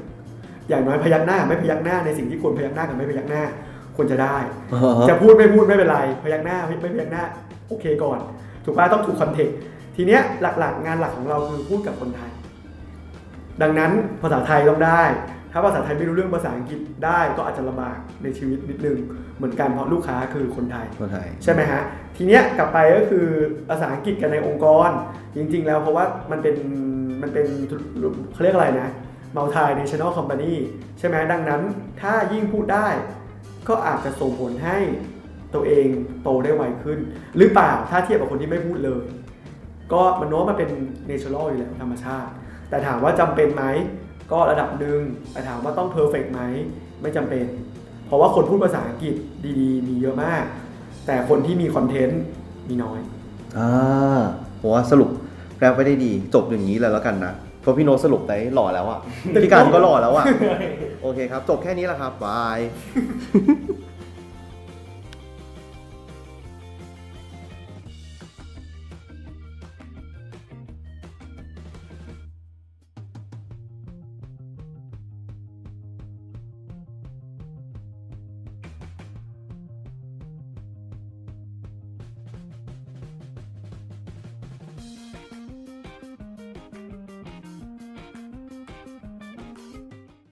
อย่างน้อยพยักหน้าไม่พยักหน้าในสิ่งที่ควรพยักหน้ากับไม่พยักหน้าควรจะได้ จะพูดไม่พูดไม่เป็นไร พยักหน้าไม่ไม่พยักหน้าโอเคก่อน ถูกป่ะต้องถูกคอนเทกต์ทีเนี้ยหลักๆ งานหลักของเราคือพูดกับคนไทย ดังนั้นภาษาไทยต้องได้ ถ้าภาษาไทยไม่รู้เรื่องภาษาอังกฤษได้ก็อาจจะลำบากในชีวิตนิดนึงเหมือนกันเพราะลูกค้าคือคนไทยคนไทย ใช่ไหมฮะทีเนี้ยกลับไปก็คือภาษาอังกฤษกันในองค์กร จริง ๆ แล้วเพราะว่ามันเป็นมันเป็นเขาเรียกอะไรนะ multinational company ใช่ไหมดังนั้นถ้ายิ่งพูดได้ ก็อาจจะส่งผลให้ตัวเองโตได้ไวขึ้น หรือเปล่าถ้าเทียบกับคนที่ไม่พูดเลย ก็มันโน้มมันเป็น natural อยู่แล้วธรรมชาติ แต่ถามว่าจำเป็นไหมก็ระดับหนึ่งแต่ถามว่าต้อง perfect ไหมไม่จำเป็น เพราะว่าคนพูดภาษาอังกฤษดีๆ มีเยอะมาก แต่คนที่มีคอนเทนต์มีน้อยอ่าผมว่าสรุปแล้วไปได้ดี จบอย่างนี้เลยแล้วกันนะ พราะพี่โน้ตสรุปได้หล่อแล้วอะพี่การก็หล่อแล้วอะโอเคครับ จบแค่นี้แหละครับบาย